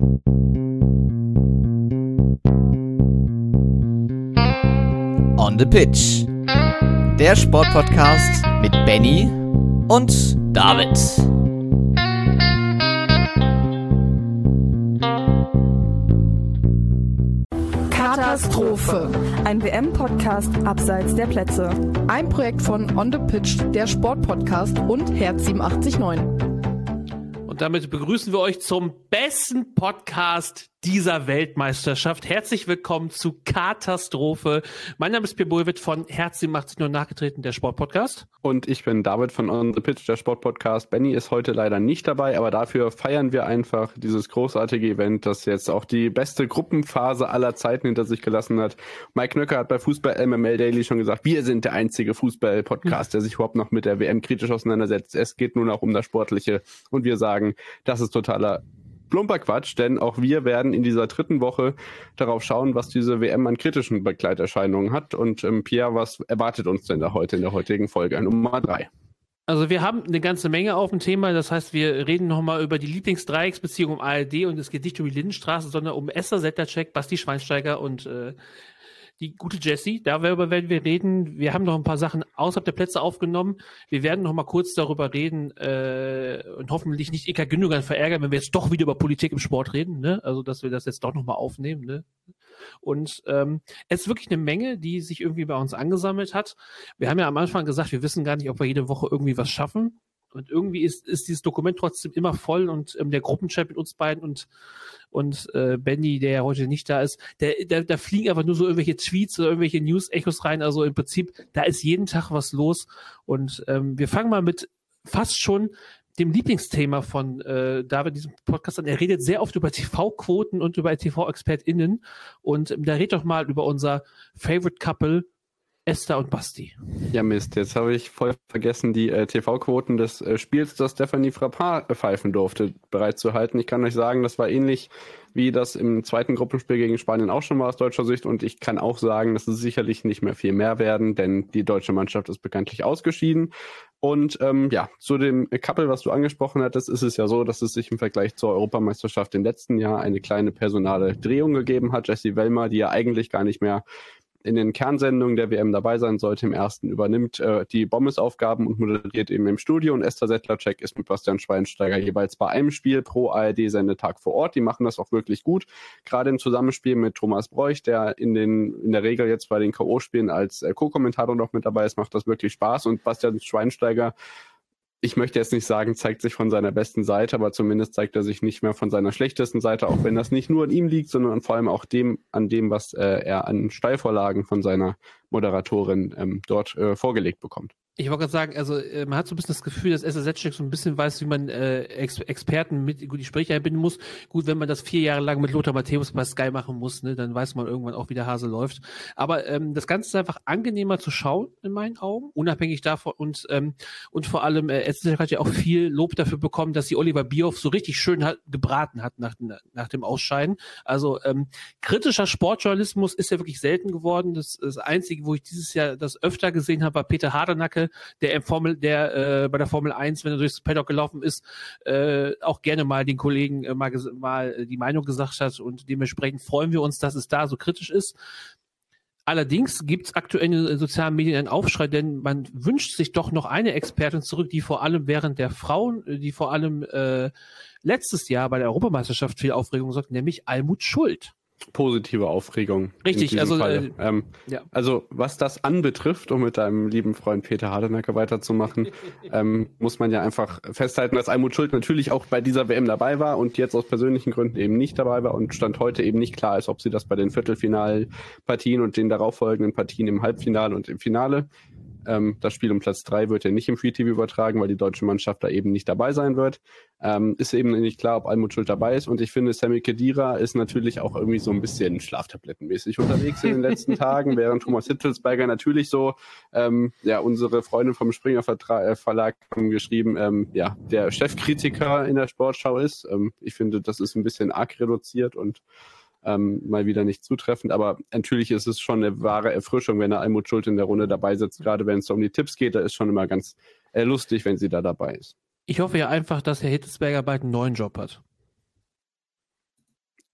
On the Pitch. Der Sportpodcast mit Benny und David. Katastrophe. Ein WM-Podcast abseits der Plätze. Ein Projekt von On the Pitch, der Sportpodcast und Herz 879. Und damit begrüßen wir euch zum besten Podcast dieser Weltmeisterschaft. Herzlich willkommen zu Katastrophe. Mein Name ist Pierre Bulwitt von Herz 87 nur nachgetreten, der Sportpodcast. Und ich bin David von On the Pitch, der Sportpodcast. Benny ist heute leider nicht dabei, aber dafür feiern wir einfach dieses großartige Event, das jetzt auch die beste Gruppenphase aller Zeiten hinter sich gelassen hat. Mike Knöcker hat bei Fußball MML Daily schon gesagt, wir sind der einzige Fußball-Podcast, der sich überhaupt noch mit der WM kritisch auseinandersetzt. Es geht nur noch um das Sportliche und wir sagen, das ist totaler plumper Quatsch, denn auch wir werden in dieser dritten Woche darauf schauen, was diese WM an kritischen Begleiterscheinungen hat. Und ähm, Pierre, was erwartet uns denn da heute in der heutigen Folge Nummer drei? Also wir haben eine ganze Menge auf dem Thema. Das heißt, wir reden nochmal über die Lieblingsdreiecksbeziehung um ARD und es geht nicht um die Lindenstraße, sondern um Esther Settercheck, Basti Schweinsteiger und äh, die gute Jessie, darüber werden wir reden. Wir haben noch ein paar Sachen außerhalb der Plätze aufgenommen. Wir werden noch mal kurz darüber reden äh, und hoffentlich nicht Eka Gündogan verärgern, wenn wir jetzt doch wieder über Politik im Sport reden. Ne? Also, dass wir das jetzt doch noch mal aufnehmen. Ne? Und ähm, es ist wirklich eine Menge, die sich irgendwie bei uns angesammelt hat. Wir haben ja am Anfang gesagt, wir wissen gar nicht, ob wir jede Woche irgendwie was schaffen. Und irgendwie ist, ist dieses Dokument trotzdem immer voll und ähm, der Gruppenchat mit uns beiden und, und äh, Benny, der ja heute nicht da ist, der, der, da fliegen einfach nur so irgendwelche Tweets oder irgendwelche News-Echos rein. Also im Prinzip, da ist jeden Tag was los. Und ähm, wir fangen mal mit fast schon dem Lieblingsthema von äh, David, diesem Podcast an. Er redet sehr oft über TV-Quoten und über TV-ExpertInnen. Und ähm, da redet doch mal über unser Favorite Couple, Esther und Basti. Ja, Mist, jetzt habe ich voll vergessen, die äh, TV-Quoten des äh, Spiels, das Stephanie Frappard äh, pfeifen durfte, bereitzuhalten. Ich kann euch sagen, das war ähnlich wie das im zweiten Gruppenspiel gegen Spanien auch schon war aus deutscher Sicht. Und ich kann auch sagen, dass es sicherlich nicht mehr viel mehr werden, denn die deutsche Mannschaft ist bekanntlich ausgeschieden. Und ähm, ja, zu dem Couple, was du angesprochen hattest, ist es ja so, dass es sich im Vergleich zur Europameisterschaft im letzten Jahr eine kleine personale Drehung gegeben hat. Jessie Wellmer, die ja eigentlich gar nicht mehr in den Kernsendungen der WM dabei sein sollte. Im ersten übernimmt äh, die Bommes-Aufgaben und moderiert eben im Studio. Und Esther Settlercheck ist mit Bastian Schweinsteiger jeweils bei einem Spiel pro ARD-Sendetag vor Ort. Die machen das auch wirklich gut. Gerade im Zusammenspiel mit Thomas Bräuch, der in, den, in der Regel jetzt bei den K.O.-Spielen als äh, Co-Kommentator noch mit dabei ist, macht das wirklich Spaß. Und Bastian Schweinsteiger ich möchte jetzt nicht sagen, zeigt sich von seiner besten Seite, aber zumindest zeigt er sich nicht mehr von seiner schlechtesten Seite, auch wenn das nicht nur an ihm liegt, sondern vor allem auch dem, an dem, was äh, er an Steilvorlagen von seiner Moderatorin ähm, dort äh, vorgelegt bekommt. Ich wollte gerade sagen, also äh, man hat so ein bisschen das Gefühl, dass SSZ-Check so ein bisschen weiß, wie man äh, Ex Experten mit gut die Gespräche einbinden muss. Gut, wenn man das vier Jahre lang mit Lothar Matthäus bei Sky machen muss, ne, dann weiß man irgendwann auch, wie der Hase läuft. Aber ähm, das Ganze ist einfach angenehmer zu schauen, in meinen Augen, unabhängig davon. Und, ähm, und vor allem, äh, SSZ hat ja auch viel Lob dafür bekommen, dass sie Oliver Bierhoff so richtig schön hat, gebraten hat nach, nach dem Ausscheiden. Also ähm, kritischer Sportjournalismus ist ja wirklich selten geworden. Das, das Einzige, wo ich dieses Jahr das öfter gesehen habe, war Peter Der im Formel, der äh, bei der Formel 1, wenn er durchs Paddock gelaufen ist, äh, auch gerne mal den Kollegen äh, mal, mal die Meinung gesagt hat und dementsprechend freuen wir uns, dass es da so kritisch ist. Allerdings gibt es aktuell in den sozialen Medien einen Aufschrei, denn man wünscht sich doch noch eine Expertin zurück, die vor allem während der Frauen, die vor allem äh, letztes Jahr bei der Europameisterschaft viel Aufregung sorgt, nämlich Almut Schuld positive Aufregung. Richtig, also, äh, ähm, ja. also was das anbetrifft, um mit deinem lieben Freund Peter Hardenacker weiterzumachen, ähm, muss man ja einfach festhalten, dass Almut Schuld natürlich auch bei dieser WM dabei war und jetzt aus persönlichen Gründen eben nicht dabei war und stand heute eben nicht klar ist, ob sie das bei den Viertelfinalpartien und den darauffolgenden Partien im Halbfinale und im Finale ähm, das Spiel um Platz drei wird ja nicht im Free TV übertragen, weil die deutsche Mannschaft da eben nicht dabei sein wird. Ähm, ist eben nicht klar, ob Almut Schuld dabei ist. Und ich finde, Sammy Kedira ist natürlich auch irgendwie so ein bisschen schlaftablettenmäßig unterwegs in den letzten Tagen, während Thomas Hittelsberger natürlich so, ähm, ja, unsere Freundin vom Springer Vertra äh, Verlag haben geschrieben, ähm, ja, der Chefkritiker in der Sportschau ist. Ähm, ich finde, das ist ein bisschen arg reduziert und ähm, mal wieder nicht zutreffend. Aber natürlich ist es schon eine wahre Erfrischung, wenn der Almut Schuld in der Runde dabei sitzt, gerade wenn es um die Tipps geht. Da ist schon immer ganz äh, lustig, wenn sie da dabei ist. Ich hoffe ja einfach, dass Herr Hittesberger bald einen neuen Job hat.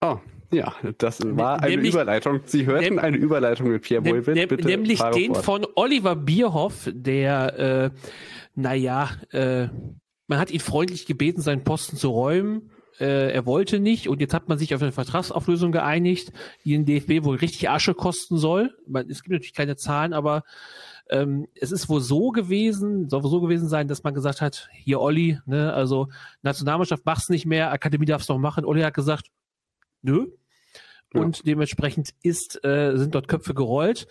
Oh, ja, das war eine Nämlich- Überleitung. Sie hörten eine Überleitung mit Pierre Boivin. nem, Bitte nämlich den fort. von Oliver Bierhoff, der, äh, naja, äh, man hat ihn freundlich gebeten, seinen Posten zu räumen. Äh, er wollte nicht und jetzt hat man sich auf eine Vertragsauflösung geeinigt, die den DFB wohl richtig Asche kosten soll. Man, es gibt natürlich keine Zahlen, aber ähm, es ist wohl so gewesen, soll wohl so gewesen sein, dass man gesagt hat, hier Olli, ne, also Nationalmannschaft mach's nicht mehr, Akademie darf's noch machen. Olli hat gesagt, nö, Ja. und dementsprechend ist, äh, sind dort Köpfe gerollt.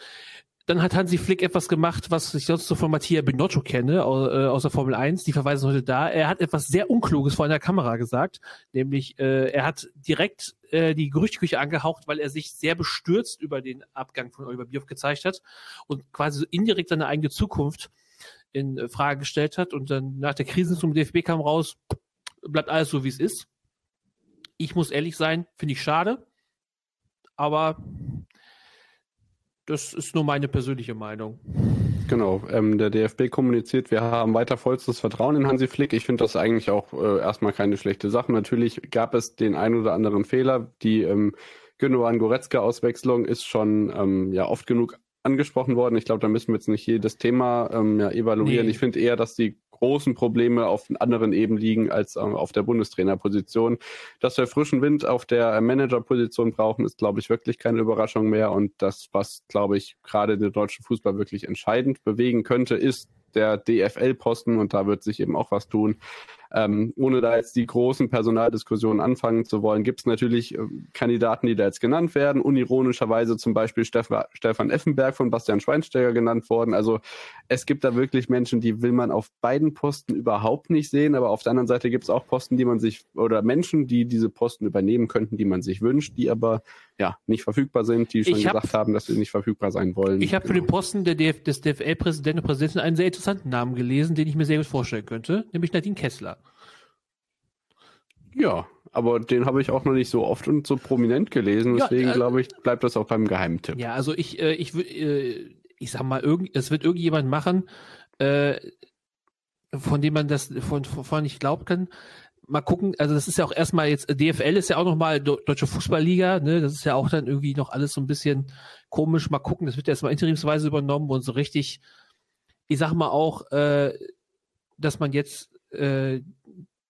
Dann hat Hansi Flick etwas gemacht, was ich sonst so von Mattia Binotto kenne, au- äh, aus der Formel 1. Die verweisen heute da. Er hat etwas sehr Unkluges vor einer Kamera gesagt, nämlich äh, er hat direkt äh, die Gerüchteküche angehaucht, weil er sich sehr bestürzt über den Abgang von Oliver Bierhoff gezeigt hat und quasi so indirekt seine eigene Zukunft in äh, Frage gestellt hat. Und dann nach der Krise zum DFB kam raus, bleibt alles so, wie es ist. Ich muss ehrlich sein, finde ich schade. Aber das ist nur meine persönliche Meinung. Genau, ähm, der DFB kommuniziert, wir haben weiter vollstes Vertrauen in Hansi Flick. Ich finde das eigentlich auch äh, erstmal keine schlechte Sache. Natürlich gab es den ein oder anderen Fehler. Die ähm, Gündogan Goretzka Auswechslung ist schon ähm, ja oft genug angesprochen worden. Ich glaube, da müssen wir jetzt nicht jedes Thema ähm, ja, evaluieren. Nee. Ich finde eher, dass die großen Probleme auf anderen Ebenen liegen als ähm, auf der Bundestrainerposition. Dass wir frischen Wind auf der Managerposition brauchen, ist, glaube ich, wirklich keine Überraschung mehr. Und das, was, glaube ich, gerade den deutschen Fußball wirklich entscheidend bewegen könnte, ist der DFL-Posten und da wird sich eben auch was tun. Ähm, ohne da jetzt die großen Personaldiskussionen anfangen zu wollen, gibt es natürlich ähm, Kandidaten, die da jetzt genannt werden. Unironischerweise zum Beispiel Steff Stefan Effenberg von Bastian Schweinsteiger genannt worden. Also es gibt da wirklich Menschen, die will man auf beiden Posten überhaupt nicht sehen, aber auf der anderen Seite gibt es auch Posten, die man sich oder Menschen, die diese Posten übernehmen könnten, die man sich wünscht, die aber ja nicht verfügbar sind, die schon Ich hab- gesagt haben, dass sie nicht verfügbar sein wollen. Ich habe für den Posten der DF des DFL-Präsidenten und Präsidentin einen sehr interessanten Namen gelesen, den ich mir sehr gut vorstellen könnte, nämlich Nadine Kessler. Ja, aber den habe ich auch noch nicht so oft und so prominent gelesen. Ja, Deswegen äh, glaube ich, bleibt das auch beim Geheimtipp. Ja, also ich, äh, ich würde, äh, ich sag mal, irgend, es wird irgendjemand machen, äh, von dem man das von, von nicht glauben kann. Mal gucken, also das ist ja auch erstmal jetzt, DFL ist ja auch nochmal Deutsche Fußballliga, ne? Das ist ja auch dann irgendwie noch alles so ein bisschen komisch. Mal gucken, das wird erstmal interimsweise übernommen und so richtig, ich sag mal auch, äh, dass man jetzt äh,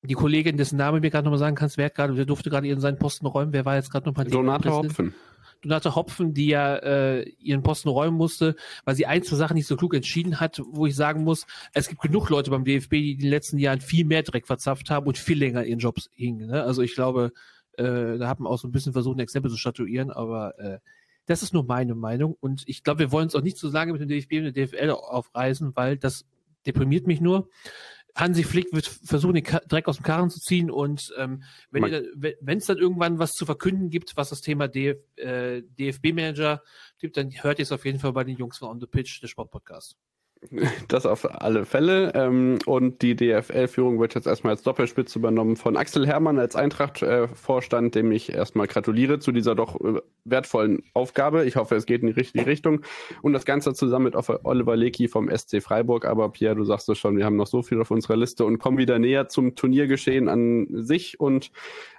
die Kollegin, dessen Name mir gerade nochmal sagen kannst, wer hat gerade, wer durfte gerade ihren seinen Posten räumen, wer war jetzt gerade nochmal Donate Hopfen. Donate Hopfen, die ja äh, ihren Posten räumen musste, weil sie ein, zwei Sachen nicht so klug entschieden hat, wo ich sagen muss, es gibt genug Leute beim DFB, die in den letzten Jahren viel mehr Dreck verzapft haben und viel länger ihren Jobs hingen. Ne? Also ich glaube, äh, da hat man auch so ein bisschen versucht, ein Exempel zu statuieren, aber äh, das ist nur meine Meinung und ich glaube, wir wollen uns auch nicht so lange mit dem DFB und der DFL aufreißen, weil das deprimiert mich nur. Hansi Flick wird versuchen, den Dreck aus dem Karren zu ziehen und ähm, wenn es dann irgendwann was zu verkünden gibt, was das Thema DF, äh, DFB-Manager gibt, dann hört ihr es auf jeden Fall bei den Jungs von On the Pitch, der Sportpodcast. Das auf alle Fälle. Ähm, und die DFL-Führung wird jetzt erstmal als Doppelspitze übernommen von Axel Herrmann als Eintracht-Vorstand, dem ich erstmal gratuliere zu dieser doch äh, wertvollen Aufgabe. Ich hoffe, es geht in die richtige Richtung. Und das Ganze zusammen mit Oliver Lecky vom SC Freiburg. Aber Pierre, du sagst es schon, wir haben noch so viel auf unserer Liste und kommen wieder näher zum Turniergeschehen an sich. Und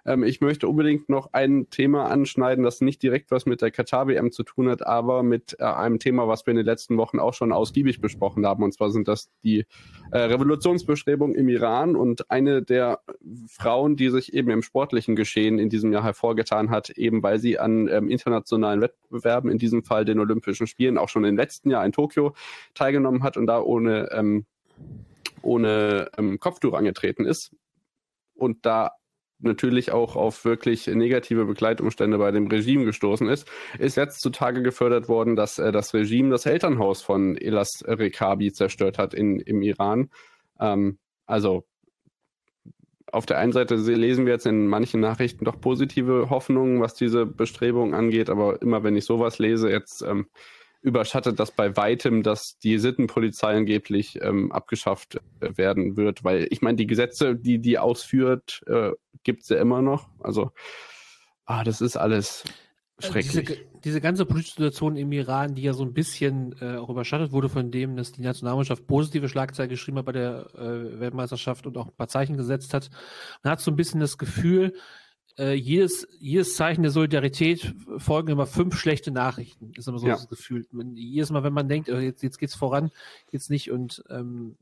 ähm, ich möchte unbedingt noch ein Thema anschneiden, das nicht direkt was mit der Katar-WM zu tun hat, aber mit äh, einem Thema, was wir in den letzten Wochen auch schon ausgiebig besprochen haben. Und zwar sind das die äh, Revolutionsbestrebungen im Iran. Und eine der Frauen, die sich eben im sportlichen Geschehen in diesem Jahr hervorgetan hat, eben weil sie an ähm, internationalen Wettbewerben, in diesem Fall den Olympischen Spielen, auch schon im letzten Jahr in Tokio teilgenommen hat und da ohne, ähm, ohne ähm, Kopftuch angetreten ist. Und da natürlich auch auf wirklich negative Begleitumstände bei dem Regime gestoßen ist, ist jetzt zutage gefördert worden, dass äh, das Regime das Elternhaus von Elas Rekabi zerstört hat in, im Iran. Ähm, also auf der einen Seite se- lesen wir jetzt in manchen Nachrichten doch positive Hoffnungen, was diese Bestrebungen angeht, aber immer wenn ich sowas lese, jetzt ähm, überschattet das bei weitem, dass die Sittenpolizei angeblich ähm, abgeschafft äh, werden wird, weil ich meine, die Gesetze, die die ausführt, äh, gibt es ja immer noch. Also, ah, das ist alles schrecklich. Diese, diese ganze politische Situation im Iran, die ja so ein bisschen äh, auch überschattet wurde von dem, dass die Nationalmannschaft positive Schlagzeilen geschrieben hat bei der äh, Weltmeisterschaft und auch ein paar Zeichen gesetzt hat. Man hat so ein bisschen das Gefühl, äh, jedes, jedes Zeichen der Solidarität folgen immer fünf schlechte Nachrichten. Ist immer so Ja. das Gefühl. Man, jedes Mal, wenn man denkt, oh, jetzt, jetzt geht's voran, jetzt nicht. Und ähm,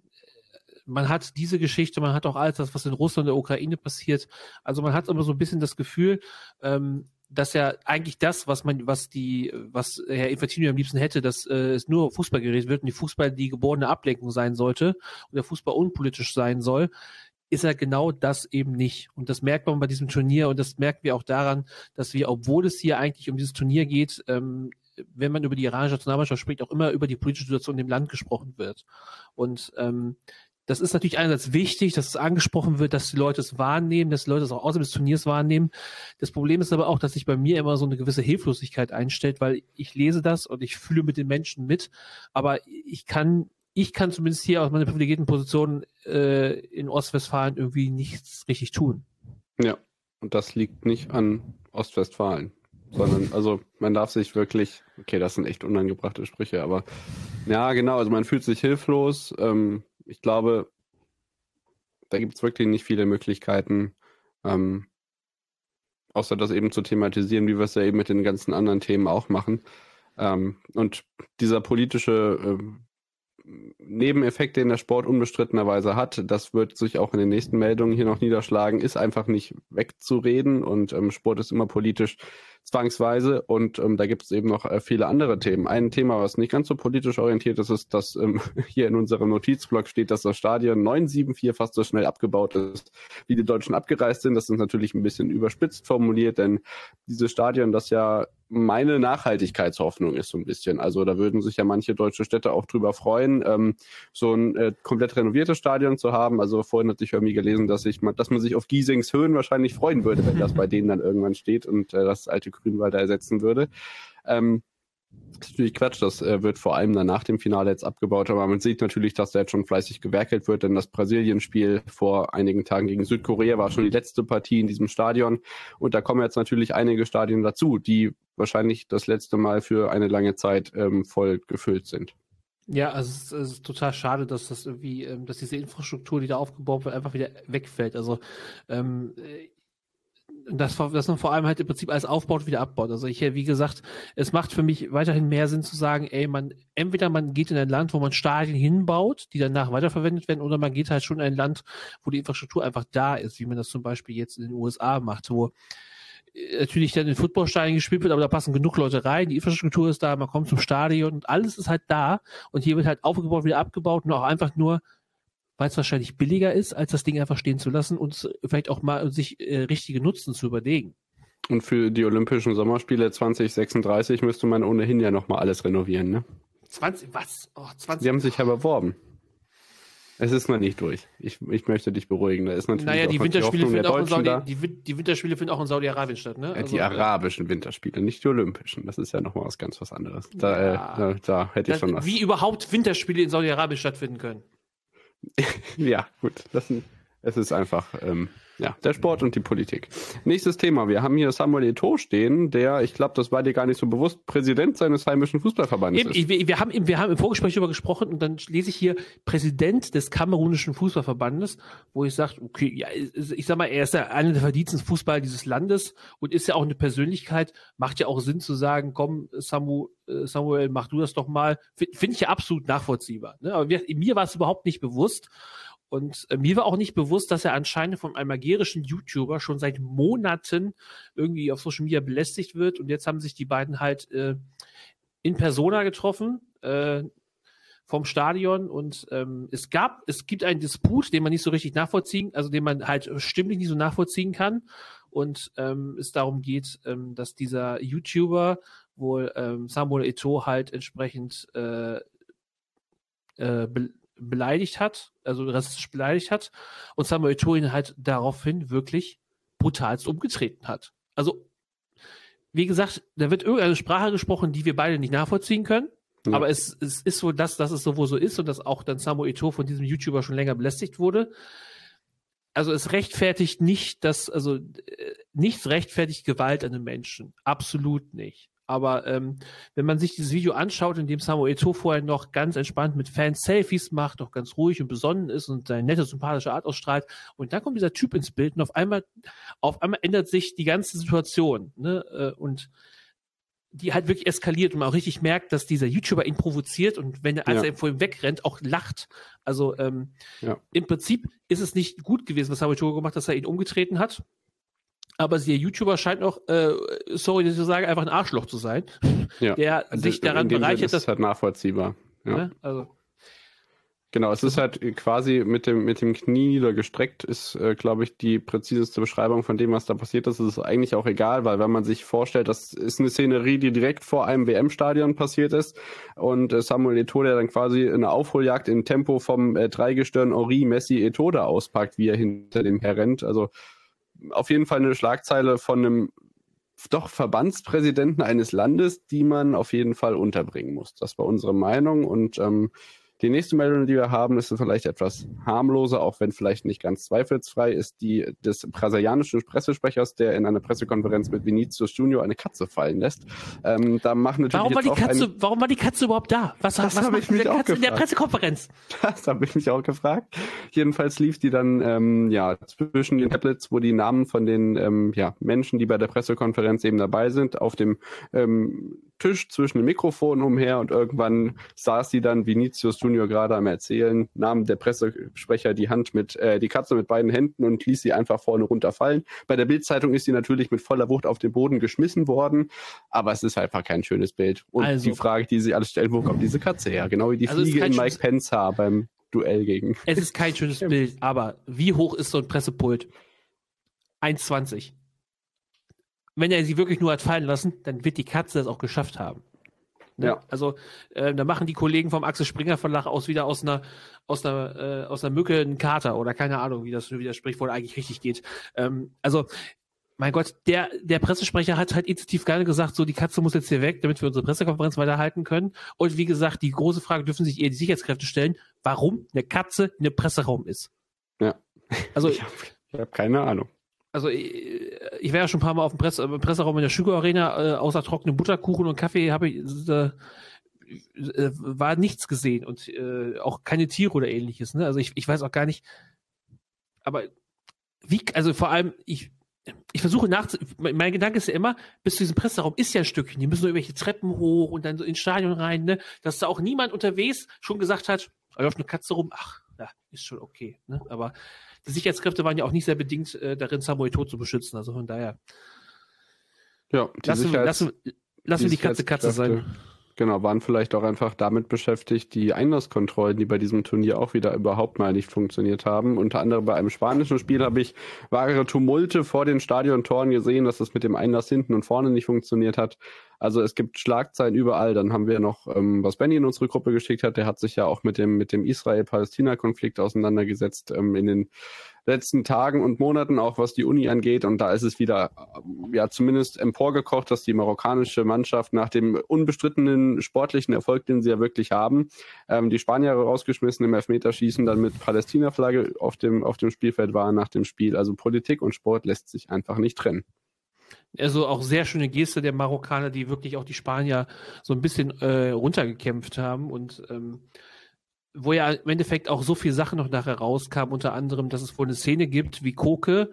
man hat diese Geschichte, man hat auch alles das, was in Russland und der Ukraine passiert. Also man hat immer so ein bisschen das Gefühl, ähm, dass ja eigentlich das, was man, was die, was Herr Infantino am liebsten hätte, dass äh, es nur Fußball geredet wird und die Fußball die geborene Ablenkung sein sollte und der Fußball unpolitisch sein soll, ist er genau das eben nicht. Und das merkt man bei diesem Turnier und das merken wir auch daran, dass wir, obwohl es hier eigentlich um dieses Turnier geht, ähm, wenn man über die iranische Nationalmannschaft spricht, auch immer über die politische Situation in dem Land gesprochen wird. Und ähm, das ist natürlich einerseits wichtig, dass es angesprochen wird, dass die Leute es wahrnehmen, dass die Leute es auch außerhalb des Turniers wahrnehmen. Das Problem ist aber auch, dass sich bei mir immer so eine gewisse Hilflosigkeit einstellt, weil ich lese das und ich fühle mit den Menschen mit, aber ich kann, ich kann zumindest hier aus meiner privilegierten Position äh, in Ostwestfalen irgendwie nichts richtig tun. Ja, und das liegt nicht an Ostwestfalen, sondern, also man darf sich wirklich, okay, das sind echt unangebrachte Sprüche, aber ja, genau, also man fühlt sich hilflos. Ähm, ich glaube, da gibt es wirklich nicht viele Möglichkeiten, ähm, außer das eben zu thematisieren, wie wir es ja eben mit den ganzen anderen Themen auch machen. Ähm, und dieser politische ähm, Nebeneffekt, den der Sport unbestrittenerweise hat, das wird sich auch in den nächsten Meldungen hier noch niederschlagen, ist einfach nicht wegzureden und ähm, Sport ist immer politisch zwangsweise und ähm, da gibt es eben noch äh, viele andere Themen. Ein Thema, was nicht ganz so politisch orientiert ist, ist, dass ähm, hier in unserem Notizblock steht, dass das Stadion 974 fast so schnell abgebaut ist, wie die Deutschen abgereist sind. Das ist natürlich ein bisschen überspitzt formuliert, denn dieses Stadion, das ja meine Nachhaltigkeitshoffnung ist so ein bisschen. Also da würden sich ja manche deutsche Städte auch drüber freuen, ähm, so ein äh, komplett renoviertes Stadion zu haben. Also vorhin hatte ich irgendwie gelesen, dass ich dass man sich auf Giesings Höhen wahrscheinlich freuen würde, wenn das bei denen dann irgendwann steht und äh, das alte Grünwalder ersetzen würde. Ähm, das ist natürlich Quatsch, das äh, wird vor allem dann nach dem Finale jetzt abgebaut, aber man sieht natürlich, dass da jetzt schon fleißig gewerkelt wird, denn das Brasilien-Spiel vor einigen Tagen gegen Südkorea war schon die letzte Partie in diesem Stadion und da kommen jetzt natürlich einige Stadien dazu, die wahrscheinlich das letzte Mal für eine lange Zeit ähm, voll gefüllt sind. Ja, also es ist, es ist total schade, dass das irgendwie, ähm, dass diese Infrastruktur, die da aufgebaut wird, einfach wieder wegfällt. Also ähm, das, dass man vor allem halt im Prinzip alles aufbaut, wieder abbaut. Also ich, wie gesagt, es macht für mich weiterhin mehr Sinn zu sagen, ey, man, entweder man geht in ein Land, wo man Stadien hinbaut, die danach weiterverwendet werden, oder man geht halt schon in ein Land, wo die Infrastruktur einfach da ist, wie man das zum Beispiel jetzt in den USA macht, wo äh, natürlich dann in Footballstadien gespielt wird, aber da passen genug Leute rein, die Infrastruktur ist da, man kommt zum Stadion und alles ist halt da und hier wird halt aufgebaut, wieder abgebaut und auch einfach nur weil es wahrscheinlich billiger ist, als das Ding einfach stehen zu lassen und vielleicht auch mal sich äh, richtige Nutzen zu überlegen. Und für die Olympischen Sommerspiele 2036 müsste man ohnehin ja nochmal alles renovieren, ne? 20, was? Oh, 20. Sie haben sich ja beworben. Es ist noch nicht durch. Ich, ich möchte dich beruhigen. Da ist natürlich naja, die Winterspiele, finden auch. Saudi, die, die Winterspiele finden auch in Saudi-Arabien statt, ne? Ja, die arabischen Winterspiele, nicht die olympischen. Das ist ja nochmal was ganz was anderes. Da, Ja. äh, da, da hätte ich schon was. wie überhaupt Winterspiele in Saudi-Arabien stattfinden können. Ja, gut. Das, es ist einfach ähm, ja, der Sport und die Politik. Nächstes Thema. Wir haben hier Samuel Eto'o stehen, der, ich glaube, das war dir gar nicht so bewusst, Präsident seines heimischen Fußballverbandes Eben, ist. wir, wir, haben, im- wir haben im Vorgespräch darüber gesprochen und dann lese ich hier Präsident des kamerunischen Fußballverbandes, wo ich sage, okay, ja, ich sag mal, er ist ja einer der verdiensten Fußballer dieses Landes und ist ja auch eine Persönlichkeit, macht ja auch Sinn zu sagen, komm, Samu, äh, Samuel, mach du das doch mal. Finde find ich ja absolut nachvollziehbar. Ne? Aber mir war es überhaupt nicht bewusst. Und äh, mir war auch nicht bewusst, dass er anscheinend von einem algerischen YouTuber schon seit Monaten irgendwie auf Social Media belästigt wird. Und jetzt haben sich die beiden halt äh, in Persona getroffen äh, vom Stadion und ähm, es gab, es gibt einen Disput, den man nicht so richtig nachvollziehen, also den man halt stimmlich nicht so nachvollziehen kann und ähm, es darum geht, ähm, dass dieser YouTuber wohl ähm, Samuel Eto'o halt entsprechend äh, äh, beleidigt hat, also rassistisch beleidigt hat und Samuel ihn halt daraufhin wirklich brutalst umgetreten hat. Also wie gesagt, da wird irgendeine Sprache gesprochen, die wir beide nicht nachvollziehen können. Ja. Aber es, es ist so, dass, dass es so wohl so ist und dass auch dann Samuel Eto'o von diesem YouTuber schon länger belästigt wurde. Also es rechtfertigt nicht, dass, also äh, nichts rechtfertigt Gewalt an einem Menschen. Absolut nicht. Aber ähm, wenn man sich dieses Video anschaut, in dem Samuel Eto'o vorher noch ganz entspannt mit Fans Selfies macht, noch ganz ruhig und besonnen ist und seine nette, sympathische Art ausstrahlt, und dann kommt dieser Typ ins Bild und auf einmal, auf einmal ändert sich die ganze Situation. Ne? Äh, und die halt wirklich eskaliert und man auch richtig merkt, dass dieser YouTuber ihn provoziert und wenn er, als Ja. er vor ihm wegrennt, auch lacht. Also ähm, Ja. im Prinzip ist es nicht gut gewesen, was Samuel Eto'o gemacht hat, dass er ihn umgetreten hat. Aber der YouTuber scheint auch, äh, sorry, dass ich sage, einfach ein Arschloch zu sein, Ja. der sich In daran bereichert, ist dass es halt nachvollziehbar. Ja. ne? also Genau, es ist halt quasi mit dem, mit dem Knie niedergestreckt, ist, äh, glaube ich, die präziseste Beschreibung von dem, was da passiert ist. Es ist eigentlich auch egal, weil wenn man sich vorstellt, das ist eine Szenerie, die direkt vor einem WM-Stadion passiert ist und äh, Samuel Eto'o, der dann quasi eine Aufholjagd in Tempo vom äh, Dreigestirn Henri Messi Eto'o auspackt, wie er hinter dem herrennt. Also auf jeden Fall eine Schlagzeile von einem doch Verbandspräsidenten eines Landes, die man auf jeden Fall unterbringen muss. Das war unsere Meinung und ähm, die nächste Meldung, die wir haben, ist vielleicht etwas harmloser, auch wenn vielleicht nicht ganz zweifelsfrei, ist die des brasilianischen Pressesprechers, der in einer Pressekonferenz mit Vinicius Junior eine Katze fallen lässt. Ähm, da machen natürlich warum war die Katze, ein, warum war die Katze überhaupt da? Was, Das was macht diese Katze in der. Pressekonferenz? Das habe ich mich auch gefragt. Jedenfalls lief die dann ähm, ja zwischen den Tablets, wo die Namen von den ähm, ja, Menschen, die bei der Pressekonferenz eben dabei sind, auf dem ähm, Tisch zwischen den Mikrofonen umher und irgendwann saß sie dann Vinicius Junior gerade am Erzählen, nahm der Pressesprecher die Hand mit äh, die Katze mit beiden Händen und ließ sie einfach vorne runterfallen. Bei der Bildzeitung ist sie natürlich mit voller Wucht auf den Boden geschmissen worden, aber es ist einfach kein schönes Bild. Und Also- die Frage, die sie alle stellen, wo kommt diese Katze her? Genau wie die Also Fliege in Mike Pence Haar beim Duell gegen. Es ist kein schönes Bild, aber wie hoch ist so ein Pressepult? 1,20. Wenn er sie wirklich nur hat fallen lassen, dann wird die Katze es auch geschafft haben. Ne? Ja. Also äh, da machen die Kollegen vom Axel Springer Verlag aus wieder aus einer aus einer äh, aus einer Mücke einen Kater oder keine Ahnung, wie das wie das Sprichwort eigentlich richtig geht. Ähm, also mein Gott, der der Pressesprecher hat halt instinktiv gerne gesagt, so die Katze muss jetzt hier weg, damit wir unsere Pressekonferenz weiterhalten können. Und wie gesagt, die große Frage dürfen sich eher die Sicherheitskräfte stellen, warum eine Katze in einem Presseraum ist. Ja. Also Ich habe hab keine Ahnung. Also ich, ich war ja schon ein paar Mal auf dem Presse, im Presseraum in der Sugar Arena, äh, außer trockenen Butterkuchen und Kaffee habe ich äh, äh, war nichts gesehen und äh, auch keine Tiere oder ähnliches. Ne? Also ich, ich weiß auch gar nicht, aber wie, also vor allem, ich, ich versuche nach, mein Gedanke ist ja immer, bis zu diesem Presseraum ist ja ein Stückchen, die müssen nur irgendwelche Treppen hoch und dann so ins Stadion rein, ne? dass da auch niemand unterwegs schon gesagt hat, da läuft eine Katze rum, ach, ja, ist schon okay. Ne? Aber die Sicherheitskräfte waren ja auch nicht sehr bedingt äh, darin, Samuel tot zu beschützen. Also von daher Ja, lassen, wir- lassen, lassen wir die Katze Katze sein. Genau, waren vielleicht auch einfach damit beschäftigt, die Einlasskontrollen, die bei diesem Turnier auch wieder überhaupt mal nicht funktioniert haben. Unter anderem bei einem spanischen Spiel habe ich wahre Tumulte vor den Stadiontoren gesehen, dass es mit dem Einlass hinten und vorne nicht funktioniert hat. Also es gibt Schlagzeilen überall. Dann haben wir noch, ähm, was Benny in unsere Gruppe geschickt hat, der hat sich ja auch mit dem, mit dem Israel-Palästina-Konflikt auseinandergesetzt ähm, in den letzten Tagen und Monaten, auch was die Uni angeht. Und da ist es wieder, ähm, ja, zumindest emporgekocht, dass die marokkanische Mannschaft nach dem unbestrittenen sportlichen Erfolg, den sie ja wirklich haben, ähm, die Spanier rausgeschmissen im Elfmeterschießen, dann mit Palästina-Flagge auf dem, auf dem Spielfeld waren nach dem Spiel. Also Politik und Sport lässt sich einfach nicht trennen. Also auch sehr schöne Geste der Marokkaner, die wirklich auch die Spanier so ein bisschen äh, runtergekämpft haben und ähm, wo ja im Endeffekt auch so viele Sachen noch nachher rauskamen, unter anderem, dass es wohl eine Szene gibt, wie Koke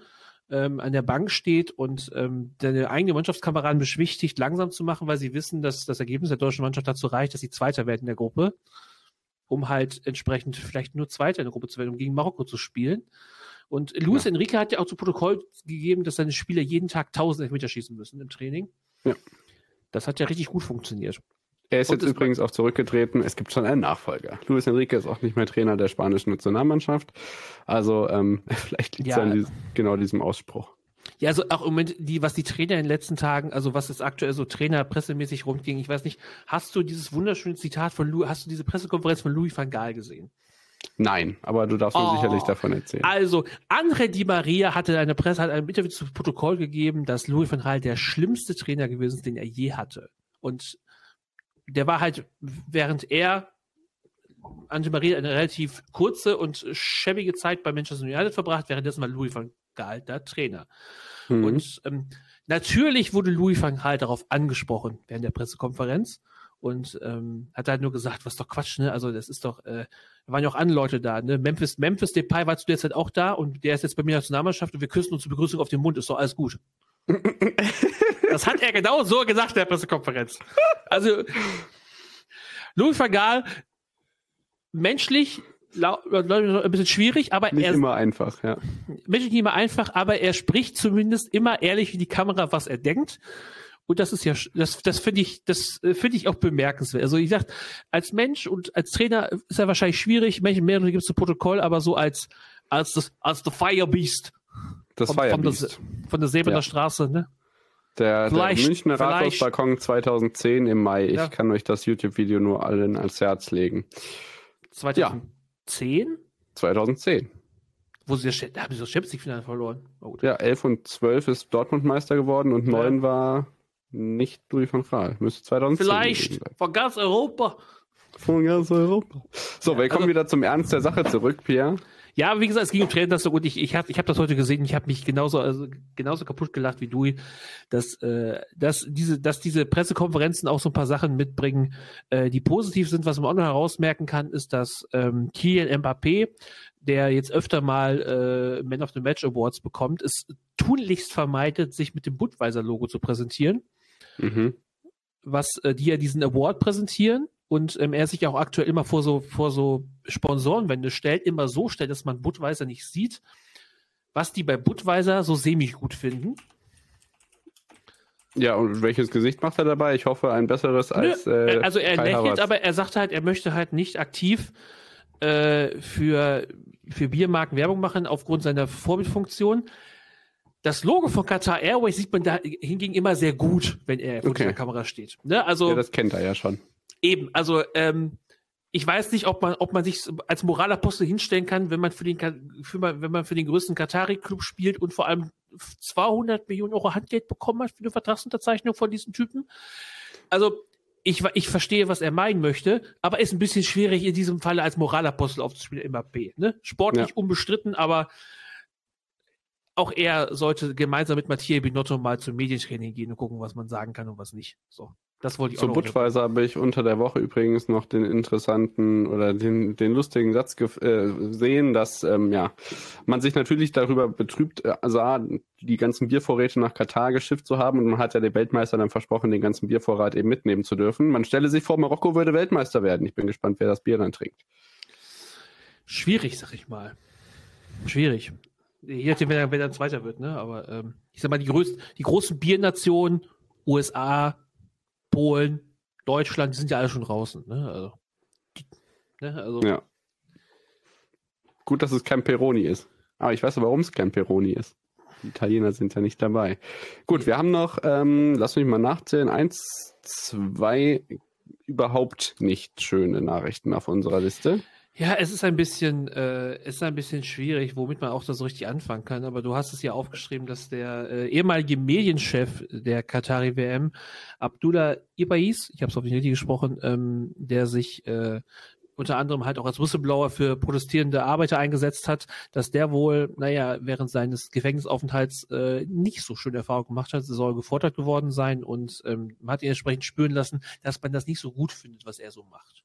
ähm, an der Bank steht und ähm, seine eigene Mannschaftskameraden beschwichtigt, langsam zu machen, weil sie wissen, dass das Ergebnis der deutschen Mannschaft dazu reicht, dass sie Zweiter werden in der Gruppe, um halt entsprechend vielleicht nur Zweiter in der Gruppe zu werden, um gegen Marokko zu spielen. Und Luis Ja. Enrique hat ja auch zu Protokoll gegeben, dass seine Spieler jeden Tag 1000 Elfmeter schießen müssen im Training. Ja. Das hat ja richtig gut funktioniert. Er ist Und jetzt es- übrigens auch zurückgetreten. Es gibt schon einen Nachfolger. Luis Enrique ist auch nicht mehr Trainer der spanischen Nationalmannschaft. Also ähm, vielleicht liegt es Ja. an dies, genau diesem Ausspruch. Ja, also auch im Moment, die, was die Trainer in den letzten Tagen, also was jetzt aktuell so Trainer pressemäßig rumging, ich weiß nicht, hast du dieses wunderschöne Zitat von Louis, hast du diese Pressekonferenz von Louis van Gaal gesehen? Nein, aber du darfst mir Oh. sicherlich davon erzählen. Also, André Di Maria hatte eine Presse, hat ein Interview zu Protokoll gegeben, dass Louis van Gaal der schlimmste Trainer gewesen ist, den er je hatte. Und der war halt, während er André Maria eine relativ kurze und schäbige Zeit bei Manchester United verbracht, währenddessen war Louis van Gaal der Trainer. Mhm. Und ähm, natürlich wurde Louis van Gaal darauf angesprochen während der Pressekonferenz und ähm, hat halt nur gesagt, was doch Quatsch, ne? Also das ist doch, äh, da waren ja auch andere Leute da, ne? Memphis, Memphis Depay war zu der Zeit auch da und der ist jetzt bei mir in der Nationalmannschaft und wir küssen uns zur Begrüßung auf den Mund, ist doch alles gut. das hat er genau so gesagt in der Pressekonferenz. Also Louis van Gaal, menschlich ein bisschen schwierig, aber Nicht er immer einfach, ja. menschlich nicht immer einfach, aber er spricht zumindest immer ehrlich in die Kamera, was er denkt. Und das ist ja, das, das finde ich, das äh, finde ich auch bemerkenswert. Also ich sag, als Mensch und als Trainer ist er wahrscheinlich schwierig. Menschen mehr gibt es zu Protokoll, aber so als als das als the Fire Beast Das von, war ja von, der, Beast. von der Säbener Ja. Straße, ne? Der, der Münchner Rathausbalkon 2010 im Mai. Ich Ja. kann euch das YouTube-Video nur allen ans Herz legen. 2010, 2010. wo sie das, da haben sie das Champions League Finale verloren. Oh. Ja, 11 und 12 ist Dortmund Meister geworden und 9 war nicht Louis van Gaal. Müsste 2010 Vielleicht von ganz Europa. Von ganz Europa. So, wir kommen also- wieder zum Ernst der Sache zurück, Pierre. Ja, wie gesagt, es ging um Trainer so gut. Ich, ich habe ich hab das heute gesehen. Ich habe mich genauso also genauso kaputt gelacht wie du, dass äh, dass diese dass diese Pressekonferenzen auch so ein paar Sachen mitbringen, äh, die positiv sind. Was man auch noch herausmerken kann, ist, dass ähm, Kylian Mbappé, der jetzt öfter mal äh, Man of the Match Awards bekommt, es tunlichst vermeidet, sich mit dem Budweiser Logo zu präsentieren Mhm. was äh, die ja diesen Award präsentieren und ähm, er sich auch aktuell immer vor so vor so Sponsorenwände stellt, immer so stellt, dass man Budweiser nicht sieht, was die bei Budweiser so semi gut finden. Ja, und welches Gesicht macht er dabei? Ich hoffe, ein besseres als. Nö, Äh, also er Kai lächelt, Havertz. aber er sagt halt, er möchte halt nicht aktiv äh, für für Biermarken Werbung machen aufgrund seiner Vorbildfunktion. Das Logo von Qatar Airways sieht man da hingegen immer sehr gut, wenn er vor Okay. der Kamera steht. Ne? Also Ja, das kennt er ja schon. Eben, also ähm, ich weiß nicht, ob man, ob man sich als Moralapostel hinstellen kann, wenn man für den, für, wenn man für den größten Katari-Club spielt und vor allem 200 Millionen Euro Handgeld bekommen hat für eine Vertragsunterzeichnung von diesen Typen. Also ich, ich verstehe, was er meinen möchte, aber ist ein bisschen schwierig in diesem Falle als Moralapostel aufzuspielen, immer B. Ne? Sportlich Ja. unbestritten, aber auch er sollte gemeinsam mit Mathieu Binotto mal zum Medientraining gehen und gucken, was man sagen kann und was nicht. So, das wollte ich Zu Budweiser habe ich unter der Woche übrigens noch den interessanten oder den, den lustigen Satz äh, sehen, dass ähm, ja, man sich natürlich darüber betrübt äh, sah, die ganzen Biervorräte nach Katar geschifft zu haben und man hat ja dem Weltmeister dann versprochen, den ganzen Biervorrat eben mitnehmen zu dürfen. Man stelle sich vor, Marokko würde Weltmeister werden. Ich bin gespannt, wer das Bier dann trinkt. Schwierig, sag ich mal. Schwierig. Je nachdem, wer, wer dann Zweiter wird, ne? Aber ähm, ich sag mal, die, größten, die großen Biernationen, USA, Polen, Deutschland, die sind ja alle schon draußen, ne? Also, ne? also Ja. Gut, dass es kein Peroni ist. Aber ich weiß aber, warum es kein Peroni ist. Die Italiener sind ja nicht dabei. Gut, wir haben noch, ähm, lass mich mal nachzählen, eins, zwei überhaupt nicht schöne Nachrichten auf unserer Liste. Ja, es ist ein bisschen, äh, es ist ein bisschen schwierig, womit man auch da so richtig anfangen kann. Aber du hast es ja aufgeschrieben, dass der äh, ehemalige Medienchef der Qatari WM, Abdullah Ibais, ich habe es auf die richtig gesprochen, ähm, der sich äh, unter anderem halt auch als Whistleblower für protestierende Arbeiter eingesetzt hat, dass der wohl, naja, während seines Gefängnisaufenthalts äh, nicht so schöne Erfahrungen gemacht hat. Soll gefordert geworden sein und ähm, man hat ihn entsprechend spüren lassen, dass man das nicht so gut findet, was er so macht.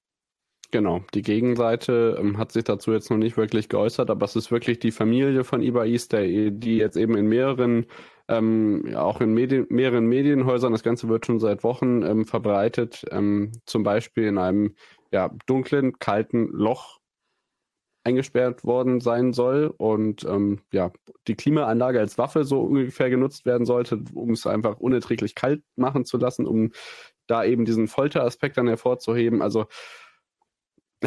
Genau, die Gegenseite ähm, hat sich dazu jetzt noch nicht wirklich geäußert, aber es ist wirklich die Familie von Ibais, der, die jetzt eben in mehreren, ähm, auch in Medien, mehreren Medienhäusern, das Ganze wird schon seit Wochen ähm, verbreitet, ähm, zum Beispiel in einem ja, dunklen, kalten Loch eingesperrt worden sein soll und ähm, ja, die Klimaanlage als Waffe so ungefähr genutzt werden sollte, um es einfach unerträglich kalt machen zu lassen, um da eben diesen Folteraspekt dann hervorzuheben. Also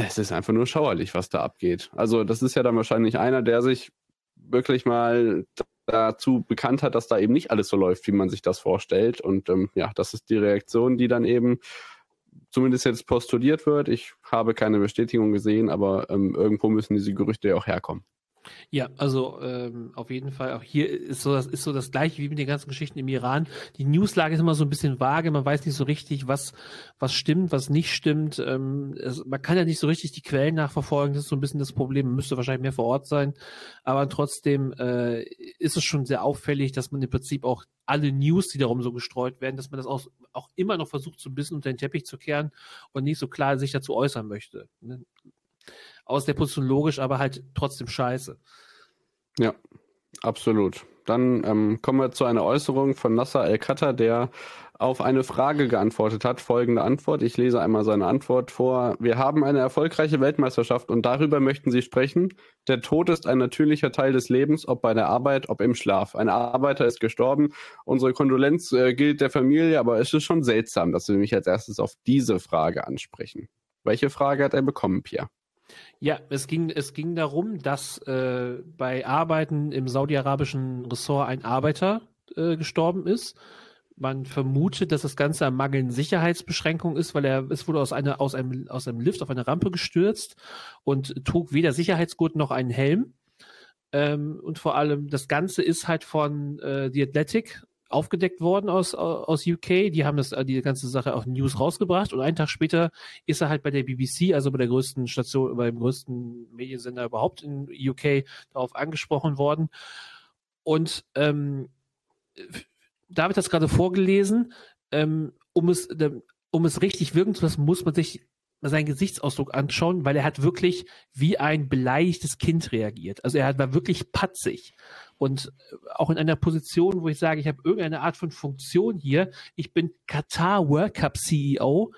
es ist einfach nur schauerlich, was da abgeht. Also das ist ja dann wahrscheinlich einer, der sich wirklich mal dazu bekannt hat, dass da eben nicht alles so läuft, wie man sich das vorstellt. Und ähm, ja, das ist die Reaktion, die dann eben zumindest jetzt postuliert wird. Ich habe keine Bestätigung gesehen, aber ähm, irgendwo müssen diese Gerüchte ja auch herkommen. Ja, also ähm, auf jeden Fall. Auch hier ist so das ist so das gleiche wie mit den ganzen Geschichten im Iran. Die Newslage ist immer so ein bisschen vage. Man weiß nicht so richtig, was was stimmt, was nicht stimmt. Ähm, es, man kann ja nicht so richtig die Quellen nachverfolgen. Das ist so ein bisschen das Problem. Man müsste wahrscheinlich mehr vor Ort sein. Aber trotzdem äh, ist es schon sehr auffällig, dass man im Prinzip auch alle News, die darum so gestreut werden, dass man das auch, auch immer noch versucht, so ein bisschen unter den Teppich zu kehren und nicht so klar sich dazu äußern möchte. Aus der Position logisch, aber halt trotzdem scheiße. Ja, absolut. Dann ähm, kommen wir zu einer Äußerung von Nasser El-Khatter, der auf eine Frage geantwortet hat. Folgende Antwort. Ich lese einmal seine Antwort vor. Wir haben eine erfolgreiche Weltmeisterschaft und darüber möchten Sie sprechen. Der Tod ist ein natürlicher Teil des Lebens, ob bei der Arbeit, ob im Schlaf. Ein Arbeiter ist gestorben. Unsere Kondolenz äh, gilt der Familie, aber es ist schon seltsam, dass Sie mich als erstes auf diese Frage ansprechen. Welche Frage hat er bekommen, Pierre? Ja, es ging, es ging darum, dass äh, bei Arbeiten im saudi-arabischen Ressort ein Arbeiter äh, gestorben ist. Man vermutet, dass das Ganze am mangelnden Sicherheitsbeschränkung ist, weil er es wurde aus, einer, aus, einem, aus einem Lift auf eine Rampe gestürzt und trug weder Sicherheitsgurt noch einen Helm. Ähm, und vor allem das Ganze ist halt von äh, The Athletic aufgedeckt worden aus, aus UK. Die haben das, die ganze Sache auch News rausgebracht und einen Tag später ist er halt bei der BBC, also bei der größten Station, beim größten Mediensender überhaupt in UK darauf angesprochen worden. Und ähm, David hat es gerade vorgelesen, ähm, um es, um es richtig wirken zu lassen, muss man sich seinen Gesichtsausdruck anschauen, weil er hat wirklich wie ein beleidigtes Kind reagiert. Also er war wirklich patzig und äh, auch in einer Position, wo ich sage, ich habe irgendeine Art von Funktion hier. Ich bin Qatar World Cup CEO.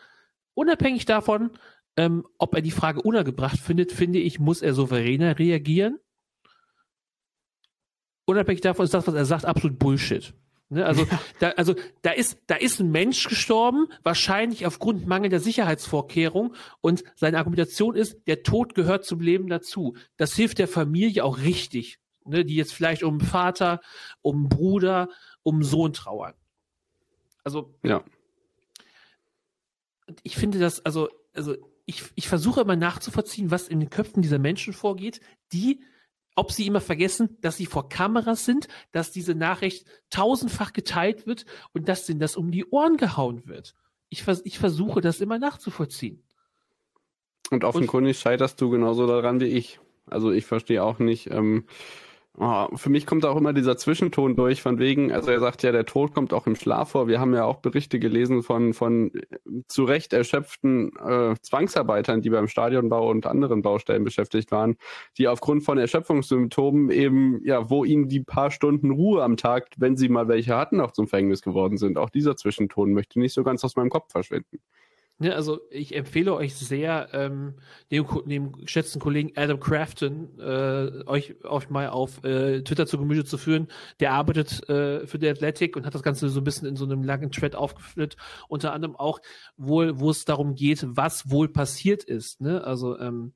Unabhängig davon, ähm, ob er die Frage unergebracht findet, finde ich, muss er souveräner reagieren. Unabhängig davon ist das, was er sagt, absolut Bullshit. Ne, also, da, also da ist, da ist ein Mensch gestorben, wahrscheinlich aufgrund mangelnder Sicherheitsvorkehrung. Und seine Argumentation ist, der Tod gehört zum Leben dazu. Das hilft der Familie auch richtig, ne, die jetzt vielleicht um Vater, um Bruder, um Sohn trauern. Also, ja. Ich finde das, also, also ich, ich versuche immer nachzuvollziehen, was in den Köpfen dieser Menschen vorgeht, die ob sie immer vergessen, dass sie vor Kameras sind, dass diese Nachricht tausendfach geteilt wird und dass ihnen das um die Ohren gehauen wird. Ich, vers ich versuche das immer nachzuvollziehen. Und offenkundig und, scheiterst du genauso daran wie ich. Also ich verstehe auch nicht, ähm, Oh, für mich kommt auch immer dieser Zwischenton durch, von wegen, also er sagt ja, der Tod kommt auch im Schlaf vor. Wir haben ja auch Berichte gelesen von, von äh, zu Recht erschöpften äh, Zwangsarbeitern, die beim Stadionbau und anderen Baustellen beschäftigt waren, die aufgrund von Erschöpfungssymptomen eben, ja, wo ihnen die paar Stunden Ruhe am Tag, wenn sie mal welche hatten, auch zum Verhängnis geworden sind. Auch dieser Zwischenton möchte nicht so ganz aus meinem Kopf verschwinden. Ne, also ich empfehle euch sehr, ähm, dem, dem geschätzten Kollegen Adam Crafton äh, euch, euch mal auf äh, Twitter zu Gemüse zu führen. Der arbeitet äh, für die Athletic und hat das Ganze so ein bisschen in so einem langen Thread aufgeführt. Unter anderem auch wohl, wo es darum geht, was wohl passiert ist. Ne? Also ähm,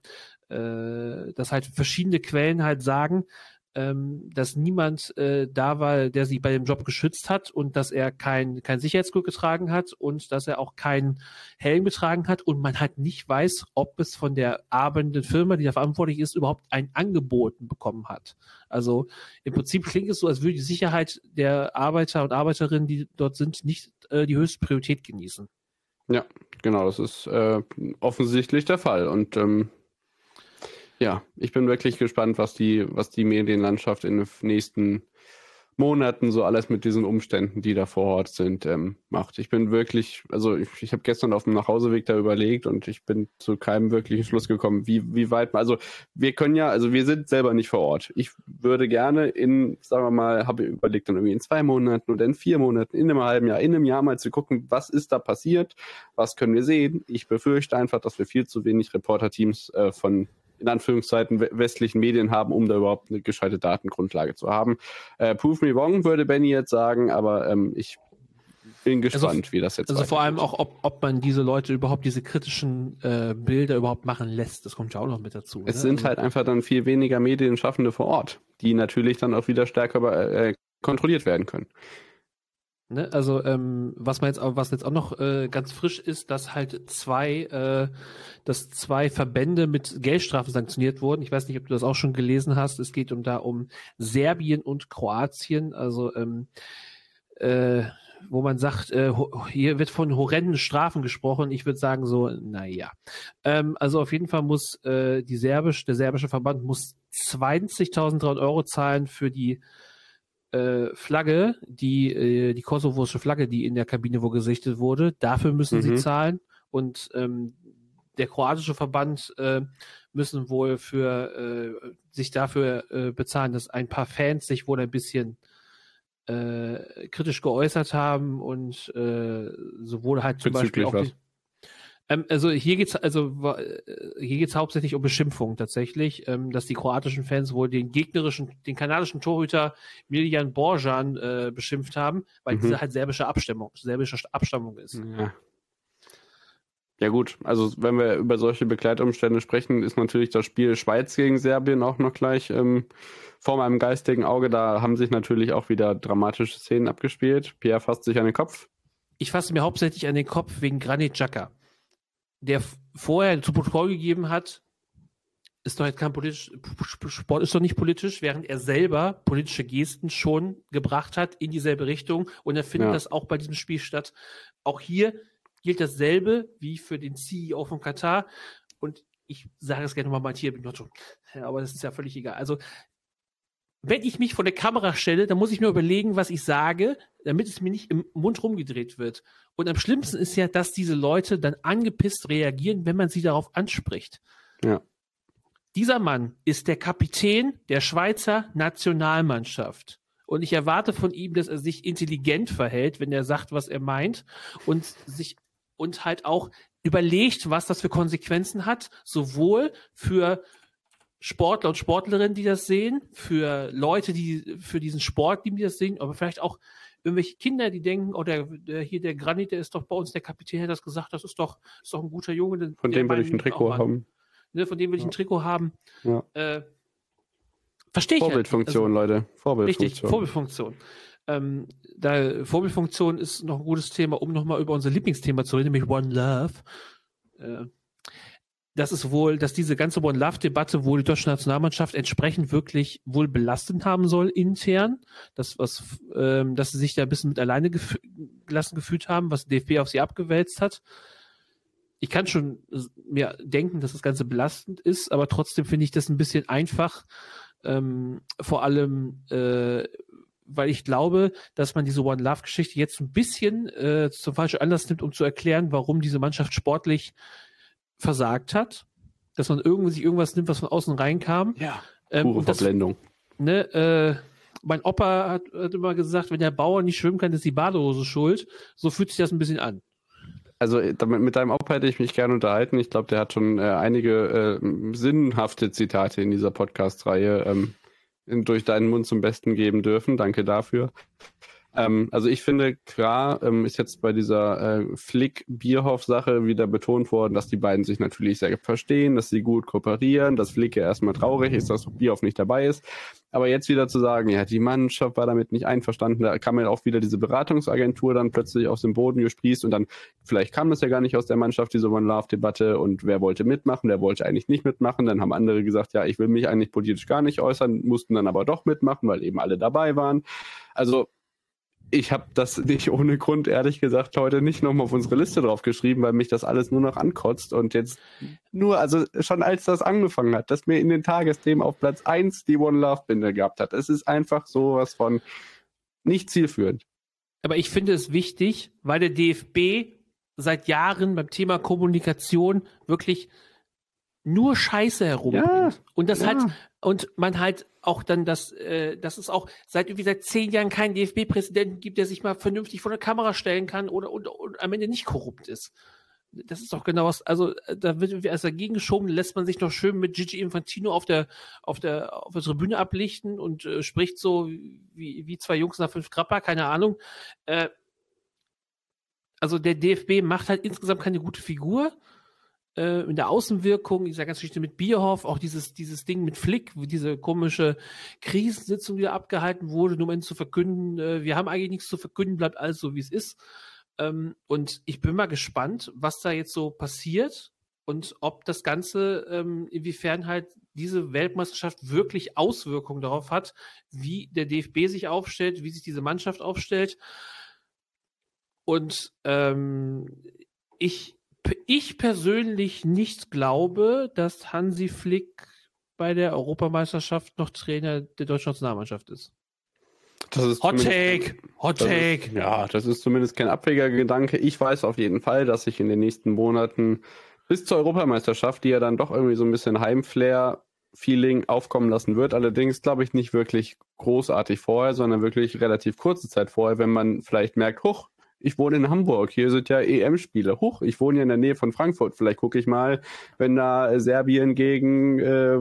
äh, dass halt verschiedene Quellen halt sagen, ähm, dass niemand äh, da war, der sie bei dem Job geschützt hat und dass er kein, kein Sicherheitsgurt getragen hat und dass er auch keinen Helm getragen hat und man halt nicht weiß, ob es von der arbeitenden Firma, die da verantwortlich ist, überhaupt ein Angebot bekommen hat. Also im Prinzip klingt es so, als würde die Sicherheit der Arbeiter und Arbeiterinnen, die dort sind, nicht äh, die höchste Priorität genießen. Ja, genau, das ist äh, offensichtlich der Fall. Und ähm, ja, ich bin wirklich gespannt, was die, was die Medienlandschaft in den nächsten Monaten so alles mit diesen Umständen, die da vor Ort sind, ähm, macht. Ich bin wirklich, also ich, ich habe gestern auf dem Nachhauseweg da überlegt und ich bin zu keinem wirklichen Schluss gekommen, wie, wie weit, also wir können ja, also wir sind selber nicht vor Ort. Ich würde gerne in, sagen wir mal, habe überlegt dann irgendwie in zwei Monaten oder in vier Monaten, in einem halben Jahr, in einem Jahr mal zu gucken, was ist da passiert, was können wir sehen. Ich befürchte einfach, dass wir viel zu wenig Reporterteams äh, von in Anführungszeichen westlichen Medien haben, um da überhaupt eine gescheite Datengrundlage zu haben. Äh, prove me wrong, würde Benny jetzt sagen, aber ähm, ich bin also gespannt, also, wie das jetzt Also vor allem auch, ob, ob man diese Leute überhaupt diese kritischen äh, Bilder überhaupt machen lässt. Das kommt ja auch noch mit dazu. Es ne? sind also, halt einfach dann viel weniger Medienschaffende vor Ort, die natürlich dann auch wieder stärker äh, kontrolliert werden können. Ne? Also ähm, was man jetzt auch, was jetzt auch noch äh, ganz frisch ist, dass halt zwei, äh, dass zwei Verbände mit Geldstrafen sanktioniert wurden. Ich weiß nicht, ob du das auch schon gelesen hast. Es geht um da um Serbien und Kroatien. Also ähm, äh, wo man sagt, äh, hier wird von horrenden Strafen gesprochen. Ich würde sagen so, naja. Ähm, also auf jeden Fall muss äh, die serbisch, der serbische Verband muss 20.000 Euro zahlen für die äh, Flagge, die, äh, die kosovosische Flagge, die in der Kabine wo gesichtet wurde, dafür müssen mhm. sie zahlen. Und ähm, der kroatische Verband äh, müssen wohl für äh, sich dafür äh, bezahlen, dass ein paar Fans sich wohl ein bisschen äh, kritisch geäußert haben und äh, sowohl halt zum Bezüglich Beispiel auch die, ähm, also hier geht's also äh, hier geht's hauptsächlich um Beschimpfung tatsächlich, ähm, dass die kroatischen Fans wohl den gegnerischen, den kanadischen Torhüter Miljan Borjan äh, beschimpft haben, weil mhm. diese halt serbische Abstammung, serbische Abstammung ist. Ja. Ja gut, also wenn wir über solche Begleitumstände sprechen, ist natürlich das Spiel Schweiz gegen Serbien auch noch gleich ähm, vor meinem geistigen Auge. Da haben sich natürlich auch wieder dramatische Szenen abgespielt. Pierre fasst sich an den Kopf. Ich fasse mir hauptsächlich an den Kopf wegen Granit Xhaka der vorher zu Protokoll gegeben hat, ist doch jetzt kein politisch, Sport ist doch nicht politisch, während er selber politische Gesten schon gebracht hat in dieselbe Richtung und er findet ja. das auch bei diesem Spiel statt. Auch hier gilt dasselbe wie für den CEO von Katar und ich sage es gerne nochmal mal hier, aber das ist ja völlig egal. Also wenn ich mich vor der Kamera stelle, dann muss ich mir überlegen, was ich sage, damit es mir nicht im Mund rumgedreht wird. Und am schlimmsten ist ja, dass diese Leute dann angepisst reagieren, wenn man sie darauf anspricht. Ja. Dieser Mann ist der Kapitän der Schweizer Nationalmannschaft. Und ich erwarte von ihm, dass er sich intelligent verhält, wenn er sagt, was er meint und sich und halt auch überlegt, was das für Konsequenzen hat, sowohl für Sportler und Sportlerinnen, die das sehen, für Leute, die für diesen Sport, die das sehen, aber vielleicht auch irgendwelche Kinder, die denken, oh, der, der hier der Granit, der ist doch bei uns der Kapitän, hat das gesagt, das ist doch, ist doch ein guter Junge. Von dem will ich ein Trikot haben. Ne, von dem will ich ein Trikot haben. Ja. Äh, Verstehe ich. Vorbildfunktion, also, Leute. Vorbildfunktion. Richtig, Vorbildfunktion. Ähm, da Vorbildfunktion ist noch ein gutes Thema, um nochmal über unser Lieblingsthema zu reden, nämlich One Love. Äh, das ist wohl, dass diese ganze One-Love-Debatte wohl die deutsche Nationalmannschaft entsprechend wirklich wohl belastend haben soll intern. Das, was, ähm, dass sie sich da ein bisschen mit alleine gef gelassen gefühlt haben, was DFB auf sie abgewälzt hat. Ich kann schon mir denken, dass das Ganze belastend ist, aber trotzdem finde ich das ein bisschen einfach. Ähm, vor allem, äh, weil ich glaube, dass man diese One Love Geschichte jetzt ein bisschen äh, zum falschen Anlass nimmt, um zu erklären, warum diese Mannschaft sportlich versagt hat, dass man irgendwie sich irgendwas nimmt, was von außen reinkam. Ja. Ähm, Pure das, Verblendung. Ne, äh, mein Opa hat, hat, immer gesagt, wenn der Bauer nicht schwimmen kann, ist die Badehose schuld. So fühlt sich das ein bisschen an. Also damit, mit deinem Opa hätte ich mich gerne unterhalten. Ich glaube, der hat schon äh, einige äh, sinnhafte Zitate in dieser Podcast-Reihe ähm, durch deinen Mund zum Besten geben dürfen. Danke dafür. Ähm, also ich finde, klar ähm, ist jetzt bei dieser äh, Flick-Bierhoff-Sache wieder betont worden, dass die beiden sich natürlich sehr verstehen, dass sie gut kooperieren, dass Flick ja erstmal traurig ist, dass Bierhoff nicht dabei ist. Aber jetzt wieder zu sagen, ja, die Mannschaft war damit nicht einverstanden, da kam ja auch wieder diese Beratungsagentur dann plötzlich aus dem Boden gesprießt und dann, vielleicht kam das ja gar nicht aus der Mannschaft, diese One-Love-Debatte und wer wollte mitmachen, wer wollte eigentlich nicht mitmachen. Dann haben andere gesagt, ja, ich will mich eigentlich politisch gar nicht äußern, mussten dann aber doch mitmachen, weil eben alle dabei waren. Also ich habe das nicht ohne Grund, ehrlich gesagt, heute nicht nochmal auf unsere Liste drauf geschrieben, weil mich das alles nur noch ankotzt. Und jetzt nur, also schon als das angefangen hat, dass mir in den Tagesthemen auf Platz 1 die One Love Binde gehabt hat. Es ist einfach sowas von nicht zielführend. Aber ich finde es wichtig, weil der DFB seit Jahren beim Thema Kommunikation wirklich nur Scheiße herumbringt. Ja, und das ja. halt, und man halt auch dann das, äh, dass es auch seit irgendwie seit zehn Jahren keinen DFB-Präsidenten gibt, der sich mal vernünftig vor der Kamera stellen kann oder und, und am Ende nicht korrupt ist. Das ist doch genau was, also da wird erst dagegen geschoben, lässt man sich noch schön mit Gigi Infantino auf der, auf der, auf der Tribüne ablichten und äh, spricht so wie, wie zwei Jungs nach fünf Krapper, keine Ahnung. Äh, also der DFB macht halt insgesamt keine gute Figur äh, in der Außenwirkung, dieser ganzen Geschichte mit Bierhoff, auch dieses, dieses Ding mit Flick, diese komische Krisensitzung, die da abgehalten wurde, nur um zu verkünden, äh, wir haben eigentlich nichts zu verkünden, bleibt alles so, wie es ist. Ähm, und ich bin mal gespannt, was da jetzt so passiert und ob das Ganze, ähm, inwiefern halt diese Weltmeisterschaft wirklich Auswirkungen darauf hat, wie der DFB sich aufstellt, wie sich diese Mannschaft aufstellt. Und ähm, ich, ich persönlich nicht glaube, dass Hansi Flick bei der Europameisterschaft noch Trainer der deutschen Nationalmannschaft ist. Hot Take! Hot Take! Ist, ja, das ist zumindest kein abwegiger Gedanke. Ich weiß auf jeden Fall, dass sich in den nächsten Monaten bis zur Europameisterschaft, die ja dann doch irgendwie so ein bisschen Heimflair-Feeling aufkommen lassen wird. Allerdings glaube ich nicht wirklich großartig vorher, sondern wirklich relativ kurze Zeit vorher, wenn man vielleicht merkt, huch, ich wohne in Hamburg, hier sind ja EM-Spiele. Huch, ich wohne ja in der Nähe von Frankfurt. Vielleicht gucke ich mal, wenn da Serbien gegen äh,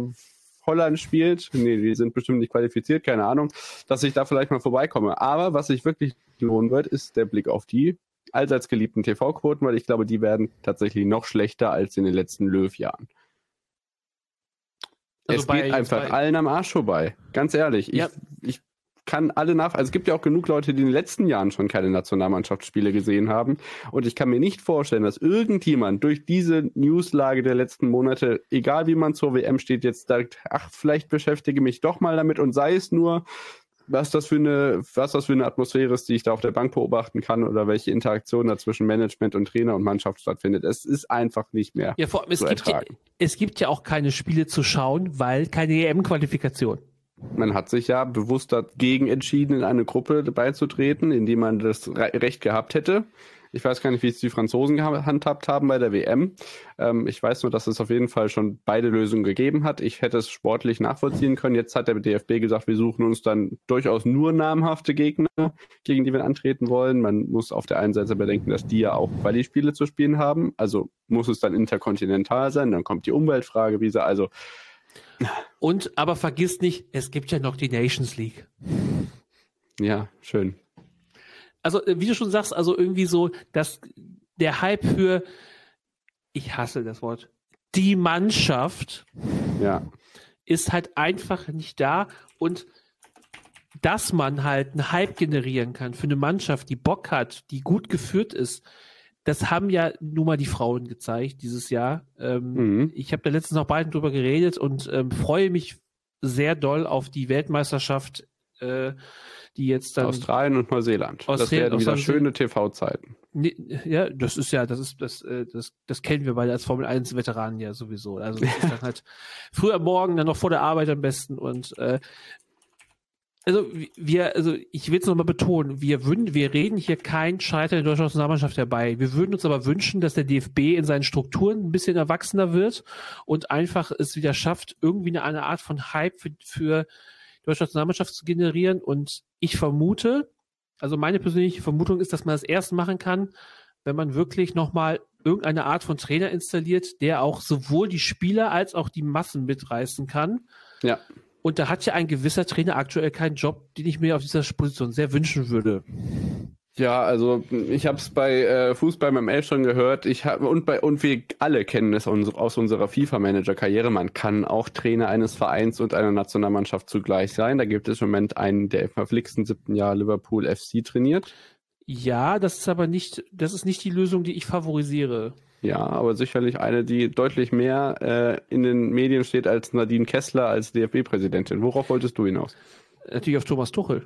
Holland spielt. Nee, die sind bestimmt nicht qualifiziert, keine Ahnung, dass ich da vielleicht mal vorbeikomme. Aber was sich wirklich lohnen wird, ist der Blick auf die allseits geliebten TV-Quoten, weil ich glaube, die werden tatsächlich noch schlechter als in den letzten Löw-Jahren. Also es bei, geht einfach allen am Arsch vorbei. Ganz ehrlich. Ja. Ich, ich kann alle nach, also es gibt ja auch genug Leute, die in den letzten Jahren schon keine Nationalmannschaftsspiele gesehen haben. Und ich kann mir nicht vorstellen, dass irgendjemand durch diese Newslage der letzten Monate, egal wie man zur WM steht, jetzt sagt, ach, vielleicht beschäftige mich doch mal damit und sei es nur was das für eine, was das für eine Atmosphäre ist, die ich da auf der Bank beobachten kann oder welche Interaktion da zwischen Management und Trainer und Mannschaft stattfindet. Es ist einfach nicht mehr. Ja, vor allem, es, gibt ja, es gibt ja auch keine Spiele zu schauen, weil keine EM-Qualifikation. Man hat sich ja bewusst dagegen entschieden, in eine Gruppe beizutreten, in die man das Recht gehabt hätte. Ich weiß gar nicht, wie es die Franzosen gehandhabt haben bei der WM. Ähm, ich weiß nur, dass es auf jeden Fall schon beide Lösungen gegeben hat. Ich hätte es sportlich nachvollziehen können. Jetzt hat der DFB gesagt, wir suchen uns dann durchaus nur namhafte Gegner, gegen die wir antreten wollen. Man muss auf der einen Seite bedenken, dass die ja auch Quali-Spiele zu spielen haben. Also muss es dann interkontinental sein. Dann kommt die Umweltfrage, wie sie also. Und aber vergiss nicht, es gibt ja noch die Nations League. Ja, schön also äh, wie du schon sagst, also irgendwie so, dass der Hype für, ich hasse das Wort, die Mannschaft ja. ist halt einfach nicht da und dass man halt einen Hype generieren kann für eine Mannschaft, die Bock hat, die gut geführt ist, das haben ja nun mal die Frauen gezeigt dieses Jahr. Ähm, mhm. Ich habe da letztens noch beiden drüber geredet und ähm, freue mich sehr doll auf die Weltmeisterschaft äh, die jetzt dann. Australien und Neuseeland. Australien, das werden wieder schöne TV-Zeiten. Ja, das ist ja, das ist, das, äh, das, das kennen wir beide als Formel 1 Veteranen ja sowieso. Also das ist dann halt früher Morgen, dann noch vor der Arbeit am besten und äh, also wir, also ich will es nochmal betonen, wir würden, wir reden hier kein Scheitern der deutschen Nationalmannschaft herbei. Wir würden uns aber wünschen, dass der DFB in seinen Strukturen ein bisschen erwachsener wird und einfach es wieder schafft, irgendwie eine, eine Art von Hype für, für deutsche Nationalmannschaft zu generieren. Und ich vermute, also meine persönliche Vermutung ist, dass man das erst machen kann, wenn man wirklich nochmal irgendeine Art von Trainer installiert, der auch sowohl die Spieler als auch die Massen mitreißen kann. Ja. Und da hat ja ein gewisser Trainer aktuell keinen Job, den ich mir auf dieser Position sehr wünschen würde. Ja, also ich habe es bei äh, Fußball beim Elf schon gehört. Ich hab, und bei und wir alle kennen es aus unserer FIFA-Manager-Karriere. Man kann auch Trainer eines Vereins und einer Nationalmannschaft zugleich sein. Da gibt es im Moment einen, der im verflixten siebten Jahr Liverpool FC trainiert. Ja, das ist aber nicht, das ist nicht die Lösung, die ich favorisiere. Ja, aber sicherlich eine, die deutlich mehr äh, in den Medien steht als Nadine Kessler als DFB-Präsidentin. Worauf wolltest du hinaus? Natürlich auf Thomas Tuchel.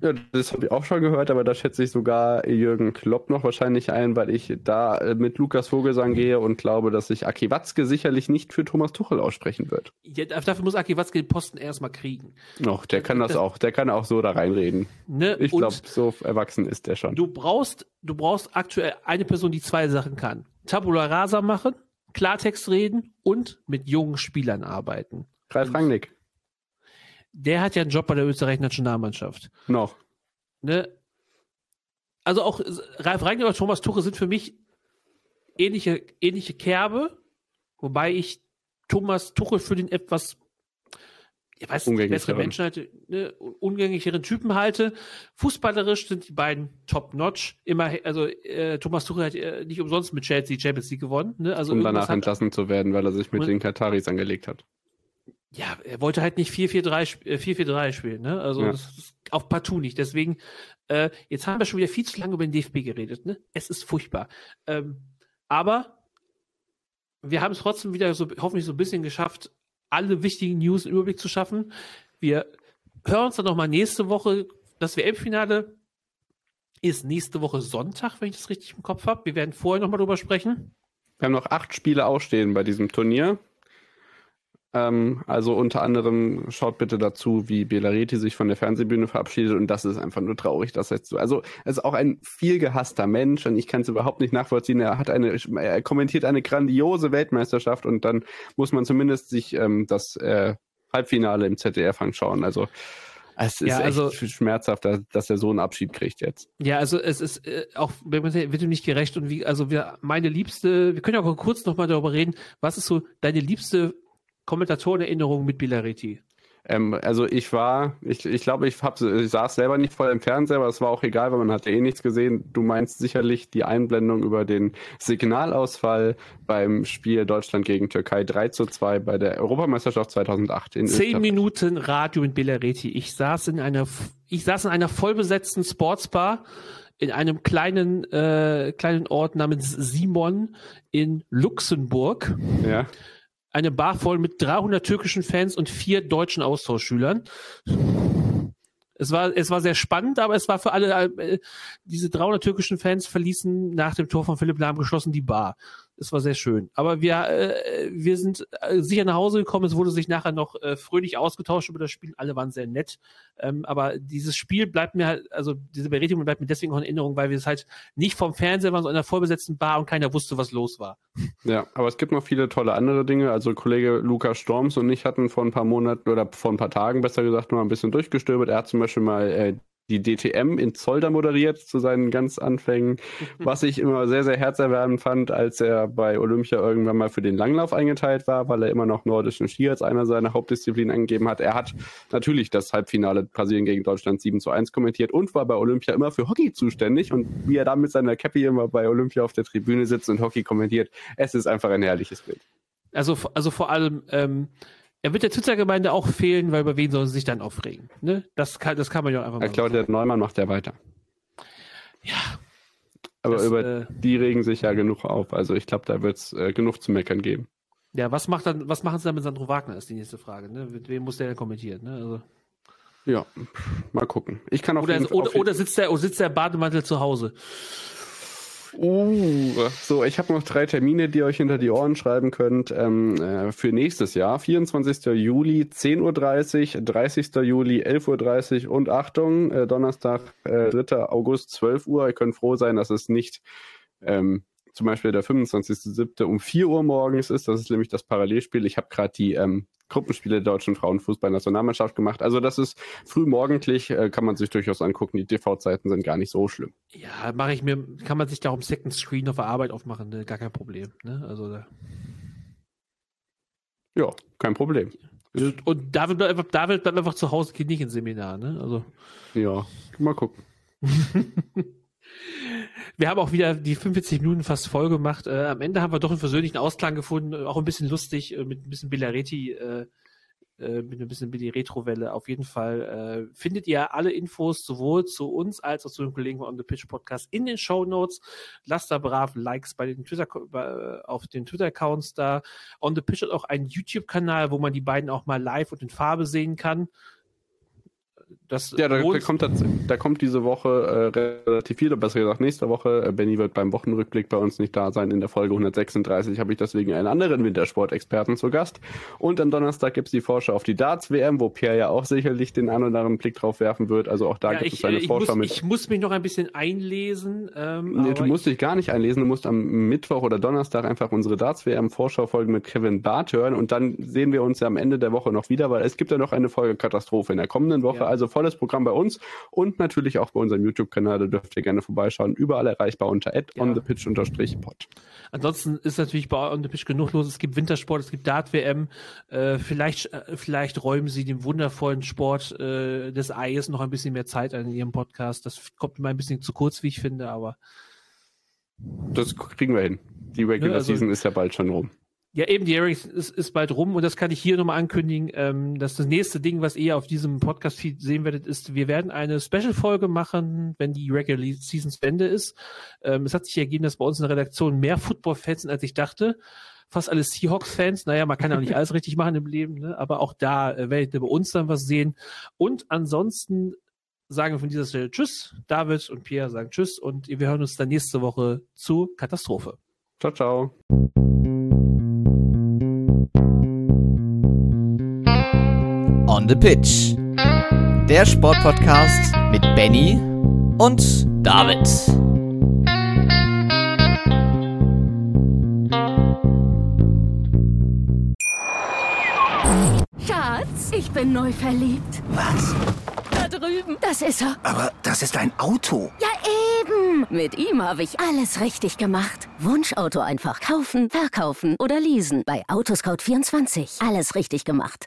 Ja, das habe ich auch schon gehört, aber da schätze ich sogar Jürgen Klopp noch wahrscheinlich ein, weil ich da äh, mit Lukas Vogelsang gehe und glaube, dass sich Aki Watzke sicherlich nicht für Thomas Tuchel aussprechen wird. Ja, dafür muss Aki Watzke den Posten erstmal kriegen. Noch, der kann das, das, auch, der kann auch so da reinreden. Ne? Ich glaube, so erwachsen ist der schon. Du brauchst, du brauchst aktuell eine Person, die zwei Sachen kann. Tabula rasa machen, Klartext reden und mit jungen Spielern arbeiten. Ralf Rangnick der hat ja einen Job bei der österreichischen Nationalmannschaft. Noch. Ne? Also auch Ralf Rangnick und Thomas Tuche sind für mich ähnliche, ähnliche Kerbe, wobei ich Thomas Tuchel für den etwas ich weiß nicht, bessere Menschen halte, ne, ungängigen Typen halte. Fußballerisch sind die beiden top-notch. Immer, also äh, Thomas Tuchel hat äh, nicht umsonst mit Chelsea Champions League gewonnen. Ne? Also um danach entlassen zu werden, weil er sich mit den Kataris angelegt hat. Ja, er wollte halt nicht 4-4-3 äh, spielen. Ne? Also ja. das ist auch partout nicht. Deswegen, äh, jetzt haben wir schon wieder viel zu lange über den DFB geredet. Ne? Es ist furchtbar. Ähm, aber wir haben es trotzdem wieder so hoffentlich so ein bisschen geschafft, alle wichtigen News im Überblick zu schaffen. Wir hören uns dann nochmal nächste Woche. Das WM-Finale ist nächste Woche Sonntag, wenn ich das richtig im Kopf habe. Wir werden vorher nochmal drüber sprechen. Wir haben noch acht Spiele ausstehen bei diesem Turnier. Ähm, also unter anderem schaut bitte dazu, wie Belareti sich von der Fernsehbühne verabschiedet und das ist einfach nur traurig, dass er jetzt so, also er ist auch ein viel gehasster Mensch und ich kann es überhaupt nicht nachvollziehen. Er hat eine, er kommentiert eine grandiose Weltmeisterschaft und dann muss man zumindest sich ähm, das äh, Halbfinale im ZDF anschauen. Also es ist ja, also, echt schmerzhaft, dass er so einen Abschied kriegt jetzt. Ja, also es ist äh, auch, wird ihm nicht gerecht und wie, also wir, meine liebste, wir können ja auch kurz nochmal darüber reden, was ist so deine liebste Kommentatorenerinnerung mit Bilaretti? Ähm, also ich war, ich, ich glaube, ich, hab, ich saß selber nicht vor dem Fernseher, aber es war auch egal, weil man hatte eh nichts gesehen. Du meinst sicherlich die Einblendung über den Signalausfall beim Spiel Deutschland gegen Türkei 3 zu 2 bei der Europameisterschaft 2008 in Zehn. Minuten Radio mit Bilaretti. Ich saß in einer, ich saß in einer vollbesetzten Sportsbar in einem kleinen, äh, kleinen Ort namens Simon in Luxemburg. Ja eine Bar voll mit 300 türkischen Fans und vier deutschen Austauschschülern. Es war, es war sehr spannend, aber es war für alle, äh, diese 300 türkischen Fans verließen nach dem Tor von Philipp Lahm geschlossen die Bar. Es war sehr schön. Aber wir, äh, wir sind äh, sicher nach Hause gekommen. Es wurde sich nachher noch äh, fröhlich ausgetauscht über das Spiel. Alle waren sehr nett. Ähm, aber dieses Spiel bleibt mir halt, also diese Berechtigung bleibt mir deswegen auch in Erinnerung, weil wir es halt nicht vom Fernseher waren, sondern in einer vollbesetzten Bar und keiner wusste, was los war. Ja, aber es gibt noch viele tolle andere Dinge. Also Kollege Lukas Storms und ich hatten vor ein paar Monaten oder vor ein paar Tagen besser gesagt noch ein bisschen durchgestöbert. Er hat zum Beispiel mal äh, die DTM in Zolder moderiert zu seinen ganz Anfängen, was ich immer sehr, sehr herzerwärmend fand, als er bei Olympia irgendwann mal für den Langlauf eingeteilt war, weil er immer noch nordischen Ski als einer seiner Hauptdisziplinen angegeben hat. Er hat natürlich das Halbfinale Brasilien gegen Deutschland 7 zu 1 kommentiert und war bei Olympia immer für Hockey zuständig und wie er da mit seiner Cappy immer bei Olympia auf der Tribüne sitzt und Hockey kommentiert, es ist einfach ein herrliches Bild. Also, also vor allem, ähm, er wird der Twitter-Gemeinde auch fehlen, weil über wen sollen sie sich dann aufregen? Ne? Das, kann, das kann man ja einfach mal. Ich glaube, der Neumann macht ja weiter. Ja. Aber das, über äh, die regen sich ja genug auf. Also ich glaube, da wird es äh, genug zu meckern geben. Ja, was macht dann, was machen sie dann mit Sandro Wagner, ist die nächste Frage. Ne? Mit wem muss der denn kommentieren? Ne? Also. Ja, mal gucken. Ich kann auch oder, oder, oder sitzt der, oder sitzt der Bademantel zu Hause? Uh, so, ich habe noch drei Termine, die ihr euch hinter die Ohren schreiben könnt ähm, äh, für nächstes Jahr. 24. Juli 10.30 Uhr, 30. Juli 11.30 Uhr und Achtung, äh, Donnerstag, äh, 3. August 12 Uhr. Ihr könnt froh sein, dass es nicht ähm, zum Beispiel der 25.07. um 4 Uhr morgens ist. Das ist nämlich das Parallelspiel. Ich habe gerade die ähm, Gruppenspiele der deutschen Frauenfußballnationalmannschaft gemacht. Also das ist frühmorgendlich, äh, kann man sich durchaus angucken. Die TV-Zeiten sind gar nicht so schlimm. Ja, mache ich mir, kann man sich da auch im Second Screen auf der Arbeit aufmachen, ne? gar kein Problem. Ne? Also da. Ja, kein Problem. Und David bleibt einfach, David bleibt einfach zu Hause, geht nicht ins Seminar, ne? Also. Ja, mal gucken. wir haben auch wieder die 45 Minuten fast voll gemacht. Äh, am Ende haben wir doch einen versöhnlichen Ausklang gefunden, äh, auch ein bisschen lustig, äh, mit ein bisschen Billaretti, äh, äh, mit ein bisschen Billy Retro-Welle. Auf jeden Fall äh, findet ihr alle Infos sowohl zu uns als auch zu den Kollegen von On the Pitch Podcast in den Show Notes. Lasst da brav Likes bei den Twitter, auf den Twitter-Accounts da. On the Pitch hat auch einen YouTube-Kanal, wo man die beiden auch mal live und in Farbe sehen kann. Das ja, da, da, kommt, da kommt diese Woche äh, relativ viel, besser gesagt nächste Woche. Äh, Benny wird beim Wochenrückblick bei uns nicht da sein. In der Folge 136 habe ich deswegen einen anderen Wintersportexperten zu Gast. Und am Donnerstag gibt es die Vorschau auf die Darts-WM, wo Pierre ja auch sicherlich den einen oder anderen Blick drauf werfen wird. Also auch da ja, gibt es eine ich Vorschau muss, mit. Ich muss mich noch ein bisschen einlesen. Ähm, nee, du musst dich gar nicht einlesen. Du musst am Mittwoch oder Donnerstag einfach unsere Darts-WM-Vorschau-Folge mit Kevin Barth hören und dann sehen wir uns ja am Ende der Woche noch wieder, weil es gibt ja noch eine Folge Katastrophe in der kommenden Woche. Ja Also volles Programm bei uns und natürlich auch bei unserem YouTube-Kanal. Da dürft ihr gerne vorbeischauen. Überall erreichbar unter ja. onthepitch-pod. Ansonsten ist natürlich bei On the Pitch genug los. Es gibt Wintersport, es gibt Dart-WM. Äh, vielleicht, äh, vielleicht räumen sie dem wundervollen Sport äh, des Eis noch ein bisschen mehr Zeit an in ihrem Podcast. Das kommt mir ein bisschen zu kurz, wie ich finde, aber. Das kriegen wir hin. Die Regular ja, also, Season ist ja bald schon rum. Ja, eben, die Erics ist, ist bald rum und das kann ich hier nochmal ankündigen. Ähm, dass das nächste Ding, was ihr auf diesem Podcast-Feed sehen werdet, ist, wir werden eine Special-Folge machen, wenn die Regular Season zu Ende ist. Ähm, es hat sich ergeben, dass bei uns in der Redaktion mehr Football-Fans sind, als ich dachte. Fast alle Seahawks-Fans. Naja, man kann ja nicht alles richtig machen im Leben, ne? aber auch da äh, werdet ihr bei uns dann was sehen. Und ansonsten sagen wir von dieser Stelle Tschüss. David und Pierre sagen Tschüss und wir hören uns dann nächste Woche zu Katastrophe. Ciao, ciao. On the Pitch. Der Sportpodcast mit Benny und David. Schatz, ich bin neu verliebt. Was? Da drüben. Das ist er. Aber das ist ein Auto. Ja, eben. Mit ihm habe ich alles richtig gemacht. Wunschauto einfach kaufen, verkaufen oder leasen. Bei Autoscout24. Alles richtig gemacht.